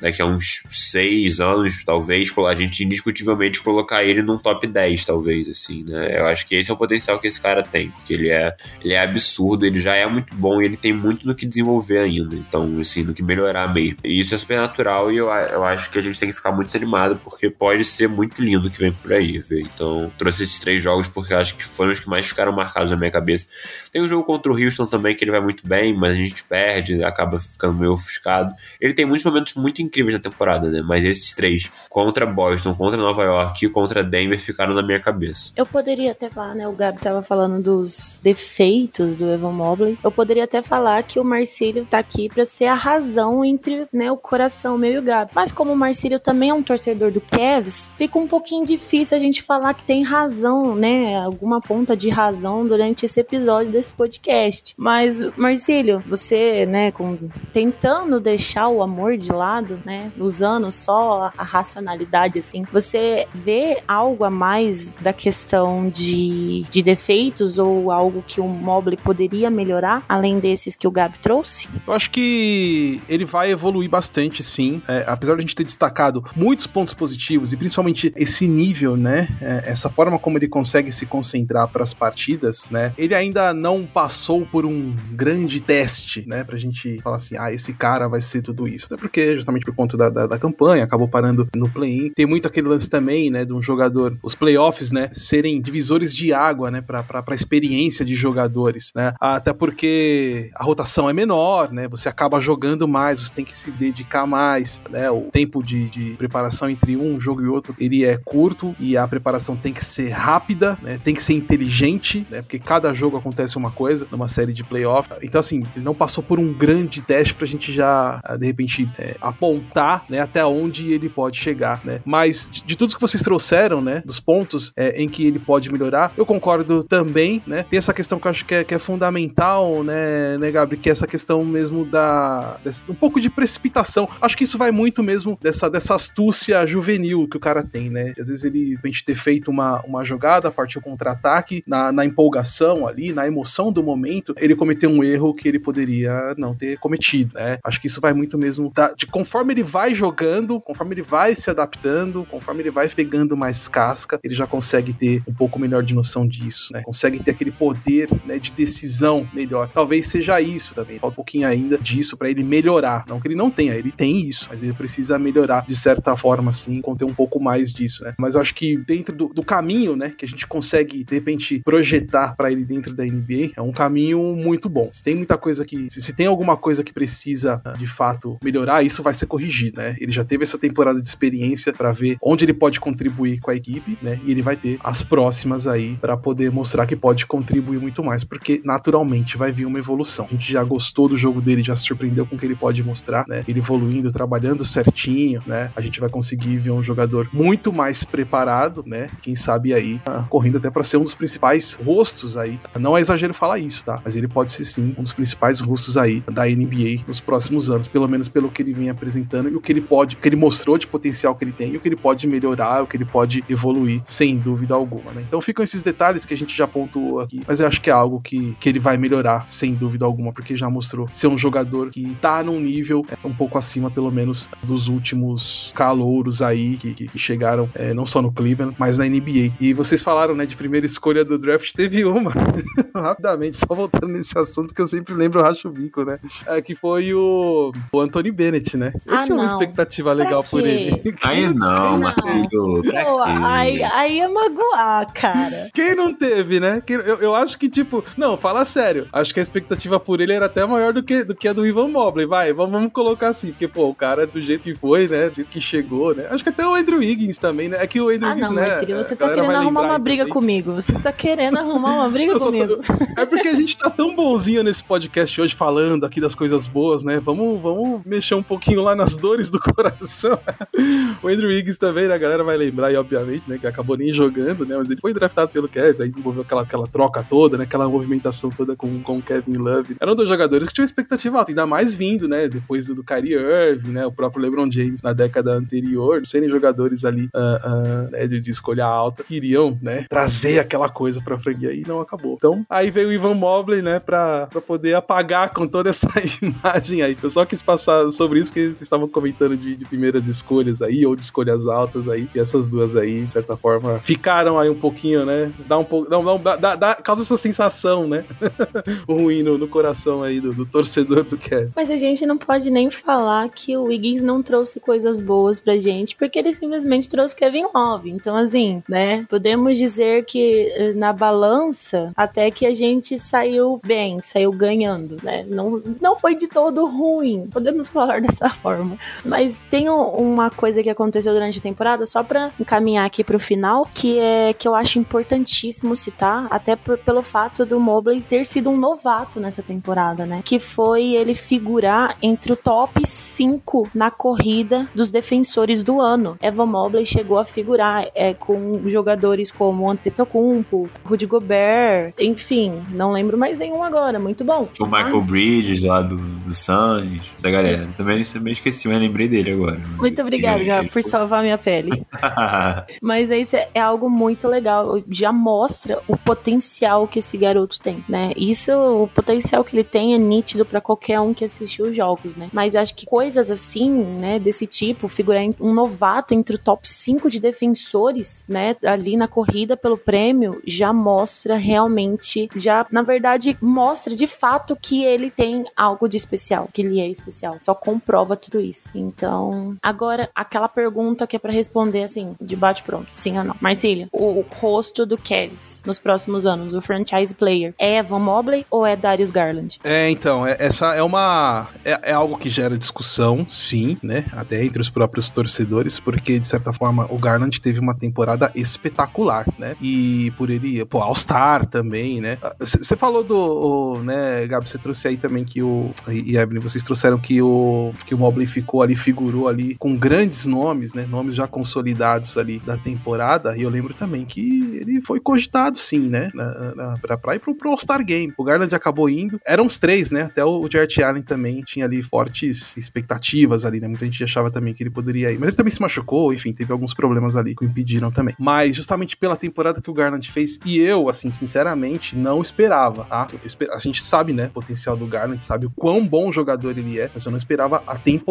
daqui a uns seis anos, talvez, a gente indiscutivelmente colocar ele num top 10, talvez, assim, né? Eu acho que esse é o potencial que esse cara tem, porque ele é, ele é absurdo, ele já é muito bom e ele tem muito no que desenvolver ainda, então, assim, no que melhorar mesmo. E isso é super natural e eu, eu acho que a gente tem que ficar muito animado, porque pode ser muito lindo o que vem por aí, viu? Então, trouxe esses três jogos porque eu acho que foram os que mais ficaram marcados na minha cabeça. Tem um jogo contra o Houston também, que ele vai muito bem, mas a gente perde, acaba ficando meio ofuscado. Ele tem muitos momentos muito incríveis na temporada, né? Mas esses três, contra Boston, contra Nova York e contra Denver, ficaram na minha cabeça. Eu poderia até falar, né? O Gabi tava falando dos defeitos do Evan Mobley. Eu poderia até falar que o Marcílio tá aqui para ser a razão entre né, o coração meu e o Gabi. Mas como o Marcílio também é um torcedor do Cavs, fica um pouquinho difícil a gente falar que tem razão, né? Alguma ponta de razão durante esse episódio desse podcast. Mas, Marcílio, você, né, com, tentando deixar o amor de lado, né? Usando só a racionalidade, assim, você vê algo a mais da questão de, de defeitos ou algo que o Mobley poderia melhorar, além desses que o Gabi trouxe? Eu acho que ele vai evoluir bastante, sim. É, apesar de a gente ter destacado muitos pontos positivos e principalmente esse nível, né? É, essa forma como ele consegue se concentrar para as partidas, né? Ele ainda não passou por um grande teste, né? Pra gente falar assim, ah, esse cara vai ser tudo isso. Né? Porque justamente por conta da, da, da campanha, acabou parando no play-in. Tem muito aquele lance também, né, de um jogador, os playoffs, né, serem divisores de água, né, pra, pra experiência de jogadores, né, até porque a rotação é menor, né, você acaba jogando mais, você tem que se dedicar mais, né, o tempo de, de preparação entre um jogo e outro, ele é curto e a preparação tem que ser rápida, né, tem que ser inteligente, né, porque cada jogo acontece uma coisa numa série de playoffs. Então, assim, ele não passou por um grande teste pra gente já, de repente, é, apontar né, até onde ele pode chegar, né? Mas de, de tudo que vocês trouxeram, né, dos pontos é, em que ele pode melhorar, eu concordo também, né? Tem essa questão que eu acho que é, que é fundamental, né, né, Gabriel, que é essa questão mesmo da desse, um pouco de precipitação. Acho que isso vai muito mesmo dessa, dessa astúcia juvenil que o cara tem, né? Às vezes ele tem ter feito uma, uma jogada, partiu contra-ataque, na, na empolgação ali, na emoção do momento, ele cometeu um erro que ele poderia não ter cometido, né? Acho que isso vai muito mesmo da, de conforme ele vai jogando, conforme ele vai se adaptando, conforme ele vai pegando mais casca, ele já consegue ter um pouco melhor de noção disso, né? Consegue ter aquele poder né, de decisão melhor. Talvez seja isso também. Falta um pouquinho ainda disso para ele melhorar. Não que ele não tenha, ele tem isso, mas ele precisa melhorar de certa forma, assim, conter um pouco mais disso, né? Mas eu acho que dentro do, do caminho, né, que a gente consegue de repente projetar para ele dentro da NBA, é um caminho muito bom. Se tem muita coisa que, se, se tem alguma coisa que precisa de fato melhorar, isso vai ser corrigir, né? Ele já teve essa temporada de experiência para ver onde ele pode contribuir com a equipe, né? E ele vai ter as próximas aí para poder mostrar que pode contribuir muito mais, porque naturalmente vai vir uma evolução. A gente já gostou do jogo dele, já se surpreendeu com o que ele pode mostrar, né? Ele evoluindo, trabalhando certinho, né? A gente vai conseguir ver um jogador muito mais preparado, né? Quem sabe aí ah, correndo até para ser um dos principais rostos aí. Não é exagero falar isso, tá? Mas ele pode ser sim um dos principais rostos aí da NBA nos próximos anos, pelo menos pelo que ele vem apresentando e o que ele pode, o que ele mostrou de potencial que ele tem e o que ele pode melhorar, o que ele pode evoluir, sem dúvida alguma, né? Então ficam esses detalhes que a gente já pontuou aqui, mas eu acho que é algo que, que ele vai melhorar, sem dúvida alguma, porque já mostrou ser um jogador que tá num nível é, um pouco acima, pelo menos, dos últimos calouros aí que, que, que chegaram é, não só no Cleveland, mas na NBA. E vocês falaram, né, de primeira escolha do draft, teve uma, [laughs] rapidamente, só voltando nesse assunto que eu sempre lembro, o racho bico, né? É, que foi o, o Anthony Bennett, né? Eu Ah, tinha uma não. expectativa legal por ele. Aí não, Não. Marcelo. Pô, aí, aí é magoar, cara. Quem não teve, né? Eu, eu acho que, tipo, não, fala sério. Acho que a expectativa por ele era até maior do que, do que a do Ivan Mobley. Vai, vamos, vamos colocar assim. Porque, pô, o cara, do jeito que foi, né? Do jeito que chegou, né? Acho que até o Andrew Wiggins também, né? É que o Andrew Ah, Wiggins, não, né? Marcílio, você tá querendo arrumar uma briga também. comigo. Você tá querendo arrumar uma briga [laughs] Eu só tô- comigo. É porque a gente tá tão bonzinho nesse podcast hoje falando aqui das coisas boas, né? Vamos, vamos mexer um pouquinho lá nas dores do coração. [laughs] o Andrew Wiggins também, né? A galera vai lembrar, e obviamente, né? Que acabou nem jogando, né? Mas ele foi draftado pelo Cavs, aí envolveu aquela, aquela troca toda, né? Aquela movimentação toda com, com o Kevin Love. Era um dos jogadores que tinha uma expectativa alta, ainda mais vindo, né? Depois do, do Kyrie Irving, né? O próprio LeBron James na década anterior, serem jogadores ali ah, ah, né, de, de escolha alta, queriam, né? Trazer aquela coisa pra franquia e não acabou. Então, aí veio o Ivan Mobley, né? Pra, pra poder apagar com toda essa [laughs] imagem aí. Eu só quis passar sobre isso porque estavam comentando de, de primeiras escolhas aí, ou de escolhas altas aí, e essas duas aí, de certa forma, ficaram aí um pouquinho, né? Dá um pouco. Não, não, dá, dá, causa essa sensação, né? [laughs] Ruim no, no coração aí do, do torcedor do Kevin. Mas a gente não pode nem falar que o Wiggins não trouxe coisas boas pra gente, porque ele simplesmente trouxe Kevin Love. Então, assim, né? Podemos dizer que eh, na balança, até que a gente saiu bem, saiu ganhando, né? Não, não foi de todo ruim, podemos falar [laughs] dessa forma. Mas tem um- uma coisa que aconteceu durante a temporada, só pra encaminhar aqui pro final, que é que eu acho importantíssimo citar, até por- pelo fato do Mobley ter sido um novato nessa temporada, né? Que foi ele figurar entre o top 5 na corrida dos defensores do ano. Evan Mobley chegou a figurar é, com jogadores como Antetokounmpo, Rudy Gobert, enfim, não lembro mais nenhum agora, muito bom. O Michael Bridges lá do, do Suns, essa galera. Também, também esqueci, mas lembrei dele agora. Muito obrigada, Gabi, por salvar minha pele. [laughs] Mas isso é, é algo muito legal. Já mostra o potencial que esse garoto tem, né? Isso, o potencial que ele tem é nítido pra qualquer um que assistiu os jogos, né? Mas acho que coisas assim, né, desse tipo, figurar um novato entre o top 5 de defensores, né, ali na corrida pelo prêmio, já mostra realmente, já, na verdade, mostra de fato que ele tem algo de especial, que ele é especial. Só comprova tudo isso. Então, agora, aquela pergunta que é pra responder assim, de bate pronto, sim ou não. Marcília, o rosto do Cavs nos próximos anos, o franchise player, é Evan Mobley ou é Darius Garland? É, então, é- essa é uma. É, é algo que gera discussão, sim, né? Até entre os próprios torcedores, porque, de certa forma, o Garland teve uma temporada espetacular, né? E por ele, pô, All-Star também, né? Você falou do. o, né, Gabi, você trouxe aí também que o. E Evelyn, vocês trouxeram que o, que o Mobley ficou ali, figurou ali com grandes nomes, né? Nomes já consolidados ali da temporada. E eu lembro também que ele foi cogitado, sim, né? Na, na, pra, pra ir pro, pro All-Star Game. O Garland acabou indo. Eram os três, né? Até o Jarrett Allen também tinha ali fortes expectativas ali, né? Muita gente achava também que ele poderia ir. Mas ele também se machucou, enfim, teve alguns problemas ali que o impediram também. Mas justamente pela temporada que o Garland fez, e eu, assim, sinceramente, não esperava, tá? Esper- A gente sabe, né, o potencial do Garland, sabe o quão bom jogador ele é, mas eu não esperava a temporada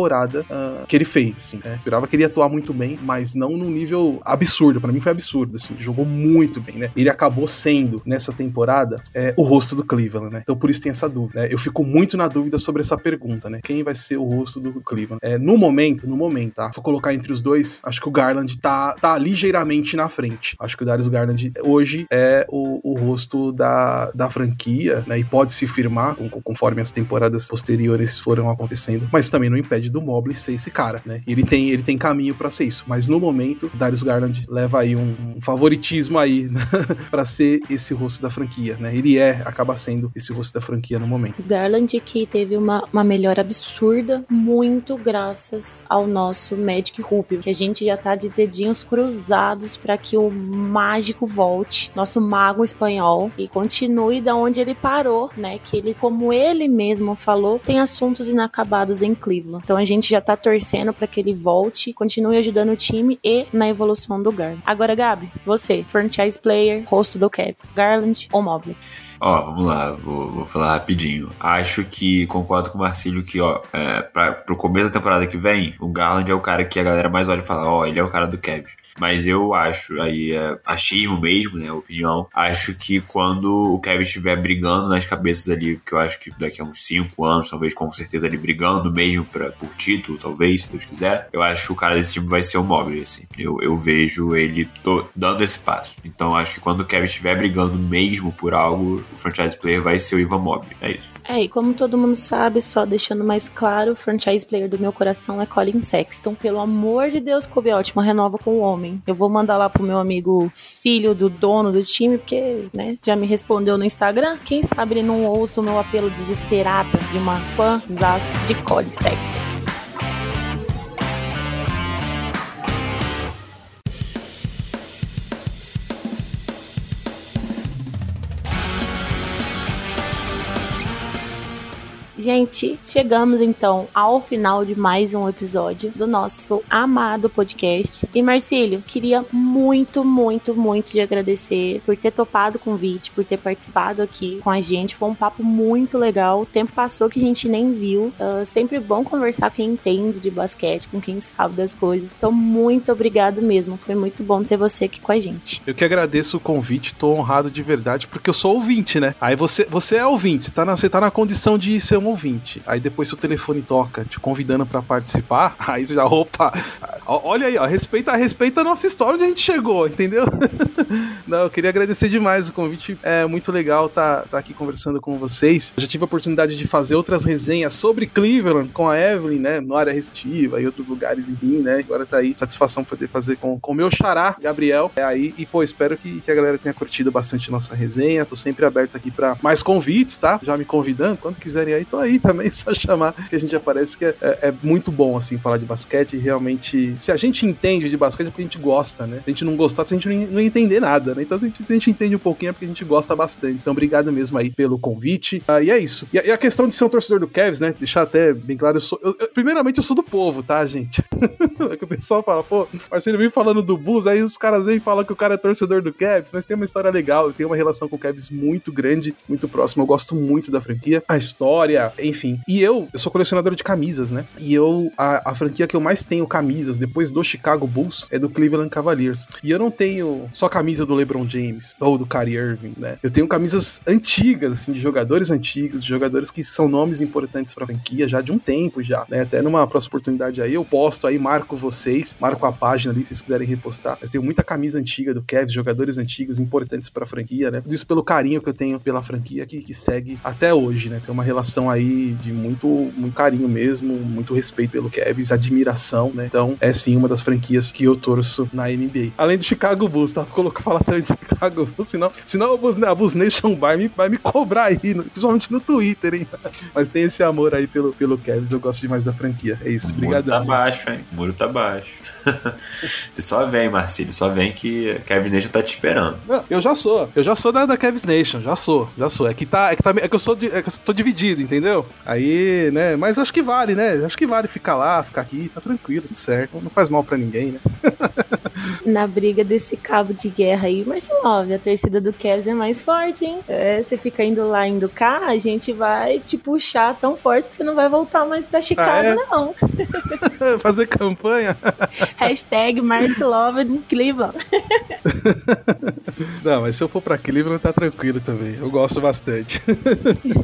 ah, que ele fez, assim. né? Esperava que ele ia atuar muito bem, mas não num nível absurdo. Pra mim foi absurdo, assim. Jogou muito bem, né? Ele acabou sendo, nessa temporada, é, o rosto do Cleveland, né? Então por isso tem essa dúvida. né? Eu fico muito na dúvida sobre essa pergunta, né? Quem vai ser o rosto do Cleveland? É, no momento, no momento, tá? For colocar entre os dois, acho que o Garland tá, tá ligeiramente na frente. Acho que o Darius Garland hoje é o, o rosto da, da franquia, né? E pode se firmar com- conforme as temporadas posteriores foram acontecendo. Mas também não impede possibilidade do Mobley ser esse cara, né? Ele tem, ele tem caminho para ser isso, mas no momento, Darius Garland leva aí um, um favoritismo aí né? [laughs] para ser esse rosto da franquia, né? Ele é, acaba sendo esse rosto da franquia no momento. Garland que teve uma, uma melhora absurda, muito graças ao nosso Magic Rubio, que a gente já tá de dedinhos cruzados para que o mágico volte, nosso mago espanhol, e continue da onde ele parou, né? Que ele, como ele mesmo falou, tem assuntos inacabados em Cleveland. Então a gente já tá torcendo para que ele volte, continue ajudando o time e na evolução do Garland. Agora, Gabi, você, franchise player, rosto do Cavs, Garland ou Mobley? Ó, vamos lá, vou, vou, falar rapidinho. Acho que concordo com o Marcílio que, ó, é, pra, pro começo da temporada que vem, o Garland é o cara que a galera mais olha e fala, ó, ele é o cara do Cavs. Mas eu acho, aí é achismo mesmo, né, opinião, acho que quando o Kevin estiver brigando nas cabeças ali, que eu acho que daqui a uns 5 anos, talvez com certeza ali brigando mesmo pra, por título, talvez, se Deus quiser, eu acho que o cara desse time vai ser o Mobley, assim. Eu, eu vejo ele dando esse passo. Então acho que quando o Kevin estiver brigando mesmo por algo, o franchise player vai ser o Ivan Mobley. É isso. É, e como todo mundo sabe, só deixando mais claro, o franchise player do meu coração é Colin Sexton. Pelo amor de Deus, Kobe Ótimo, renova com o homem. Eu vou mandar lá pro meu amigo filho do dono do time, porque, né, já me respondeu no Instagram. Quem sabe ele não ouça o meu apelo desesperado de uma fã de Colin Sexton. Gente, chegamos então ao final de mais um episódio do nosso amado podcast. E Marcílio, queria muito, muito, muito de agradecer por ter topado o convite, por ter participado aqui com a gente. Foi um papo muito legal. O tempo passou que a gente nem viu. Uh, sempre bom conversar com quem entende de basquete, com quem sabe das coisas. Então, muito obrigado mesmo. Foi muito bom ter você aqui com a gente. Eu que agradeço o convite, tô honrado de verdade, porque eu sou ouvinte, né? Aí você, você é ouvinte, você tá na, você tá na condição de ser um ouvinte. Aí depois seu telefone toca, te convidando para participar, [laughs] aí você já, opa, olha aí, ó, respeita, respeita a nossa história onde a gente chegou, entendeu? [laughs] Não, eu queria agradecer demais o convite, é muito legal estar tá, tá aqui conversando com vocês. Eu já tive a oportunidade de fazer outras resenhas sobre Cleveland com a Evelyn, né, no área restiva e outros lugares, enfim, né, agora tá aí, satisfação poder fazer com o meu xará, Gabriel, é aí, e pô, espero que, que a galera tenha curtido bastante nossa resenha, tô sempre aberto aqui para mais convites, tá? Já me convidando, quando quiserem aí, tô aí, também, [laughs] só chamar que a gente aparece, que é, é, é, muito bom, assim, falar de basquete. Realmente, se a gente entende de basquete, é porque a gente gosta, né? Se a gente não gostasse, a gente não, não entender nada, né? Então, se a, gente, se a gente entende um pouquinho, é porque a gente gosta bastante. Então, obrigado mesmo aí pelo convite. Ah, e é isso. E a, e a, questão de ser um torcedor do Cavs, né? Deixar até bem claro, eu sou. Eu, eu, primeiramente, eu sou do povo, tá, gente? é [laughs] que o pessoal fala, pô, Marcelo vem falando do Bulls, aí os caras vêm e falam que o cara é torcedor do Cavs, mas tem uma história legal, eu tenho uma relação com o Cavs muito grande, muito próxima. Eu gosto muito da franquia, a história, enfim. E eu, eu sou colecionador de camisas, né? E eu, a, a franquia que eu mais tenho camisas depois do Chicago Bulls é do Cleveland Cavaliers. E eu não tenho só camisa do LeBron James ou do Kyrie Irving, né? Eu tenho camisas antigas, assim, de jogadores antigos, de jogadores que são nomes importantes pra franquia já de um tempo já, né? Até numa próxima oportunidade aí eu posto aí, marco vocês, marco a página ali se vocês quiserem repostar. Mas tenho muita camisa antiga do Cavs, jogadores antigos importantes pra franquia, né? Tudo isso pelo carinho que eu tenho pela franquia que, que segue até hoje, né? Tem uma relação aí de muito muito carinho mesmo, muito respeito pelo Kevs, admiração, né? Então, é sim uma das franquias que eu torço na NBA. Além do Chicago Bulls, tá? Colocar falar também de Chicago Bulls, senão, senão a Bulls, a Bulls Nation vai me, vai me cobrar aí, principalmente no Twitter, hein? [laughs] Mas tem esse amor aí pelo, pelo Kevs, eu gosto demais da franquia. É isso, obrigado. O muro tá baixo, hein? O muro tá baixo. só vem, Marcílio, só vem que Kevin Nation tá te esperando. Não, eu já sou, eu já sou da, da Kevin Nation, já sou, já sou. É que tá, é que, tá, é que eu sou, é que eu tô dividido, entendeu? Aí, né? Mas acho que vale, né? Acho que vale ficar lá, ficar aqui, tá tranquilo, tudo certo. Não faz mal para ninguém, né? [laughs] Na briga desse cabo de guerra aí, Marcelov, a torcida do Cavs é mais forte, hein? É, você fica indo lá, indo cá, a gente vai te puxar tão forte que você não vai voltar mais pra Chicago, ah, é? não. [laughs] Fazer campanha? [laughs] Hashtag Marcelov Cleveland. não, mas se eu for pra Cleveland, tá tranquilo também. Eu gosto bastante.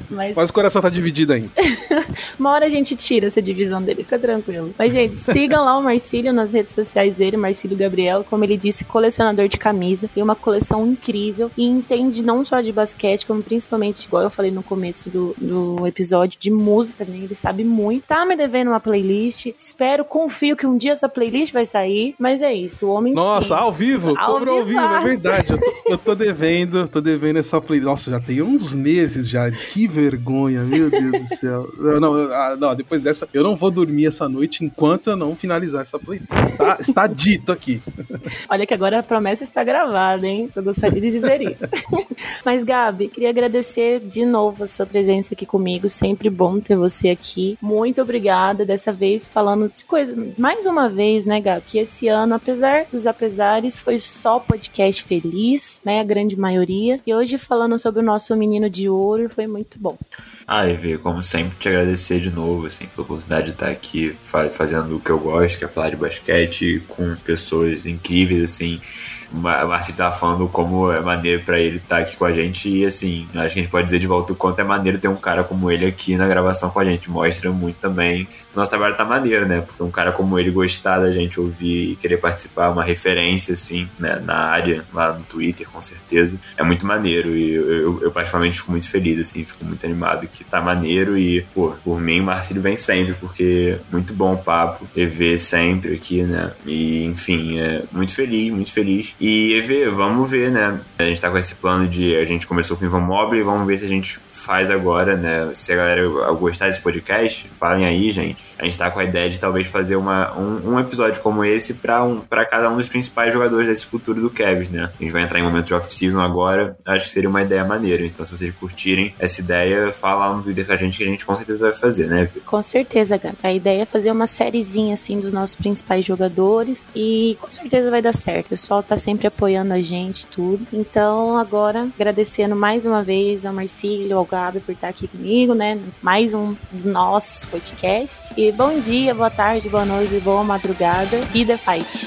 Mas, mas o coração tá dividido ainda. [laughs] Uma hora a gente tira essa divisão dele, fica tranquilo. Mas, gente, sigam lá o Marcílio nas redes sociais dele, Marcílio Gabriel como ele disse, colecionador de camisa, tem uma coleção incrível e entende não só de basquete, como principalmente, igual eu falei no começo do, do episódio, de música também, ele sabe muito. Tá me devendo uma playlist, espero, confio que um dia essa playlist vai sair, mas é isso, o homem Nossa, tem. ao vivo, Ao ao, ao vivo, é verdade. Eu tô, eu tô devendo, tô devendo essa playlist. Nossa, já tem uns meses já. Que vergonha, meu Deus do céu. Não, não, ah, não, depois dessa, eu não vou dormir essa noite enquanto eu não finalizar essa playlist. Está, está dito aqui. Olha que agora a promessa está gravada, hein? Só gostaria de dizer isso. [laughs] Mas, Gabi, queria agradecer de novo a sua presença aqui comigo. Sempre bom ter você aqui. Muito obrigada. Dessa vez falando de coisa. Mais uma vez, né, Gabi? Que esse ano, apesar dos apesares, foi só podcast feliz, né? A grande maioria. E hoje falando sobre o nosso menino de ouro, foi muito bom. Ah, Como sempre, te agradecer de novo, assim, pela oportunidade de estar aqui fa- fazendo o que eu gosto, que é falar de basquete, com pessoas incríveis, assim. Ma- Marcelo tava falando como é maneiro pra ele estar aqui com a gente e, assim, acho que a gente pode dizer de volta o quanto é maneiro ter um cara como ele aqui na gravação com a gente. Mostra muito também. Nosso trabalho tá maneiro, né? Porque um cara como ele gostar da gente ouvir e querer participar, uma referência, assim, né, na área, lá no Twitter, com certeza, é muito maneiro. E eu, eu, eu particularmente fico muito feliz, assim, fico muito animado que tá maneiro. E, pô, por mim, Marcelo vem sempre, porque muito bom o papo, EV sempre aqui, né? E, enfim, é muito feliz, muito feliz. E, EV, vamos ver, né? A gente tá com esse plano de. A gente começou com o Ivan Mobile, vamos ver se a gente faz agora, né? Se a galera gostar desse podcast, falem aí, gente. A gente tá com a ideia de talvez fazer uma, um, um episódio como esse pra, um, pra cada um dos principais jogadores desse futuro do Cavs, né? A gente vai entrar em momento de off-season agora, acho que seria uma ideia maneira. Então, se vocês curtirem essa ideia, fala no Twitter com a gente que a gente com certeza vai fazer, né, Vi? Com certeza, Gabi. A ideia é fazer uma sériezinha assim dos nossos principais jogadores e com certeza vai dar certo. O pessoal tá sempre apoiando a gente, tudo. Então, agora, agradecendo mais uma vez ao Marcílio, ao Gabi por estar aqui comigo, né? Mais um dos nossos podcasts. E bom dia, boa tarde, boa noite, boa madrugada e The Fight.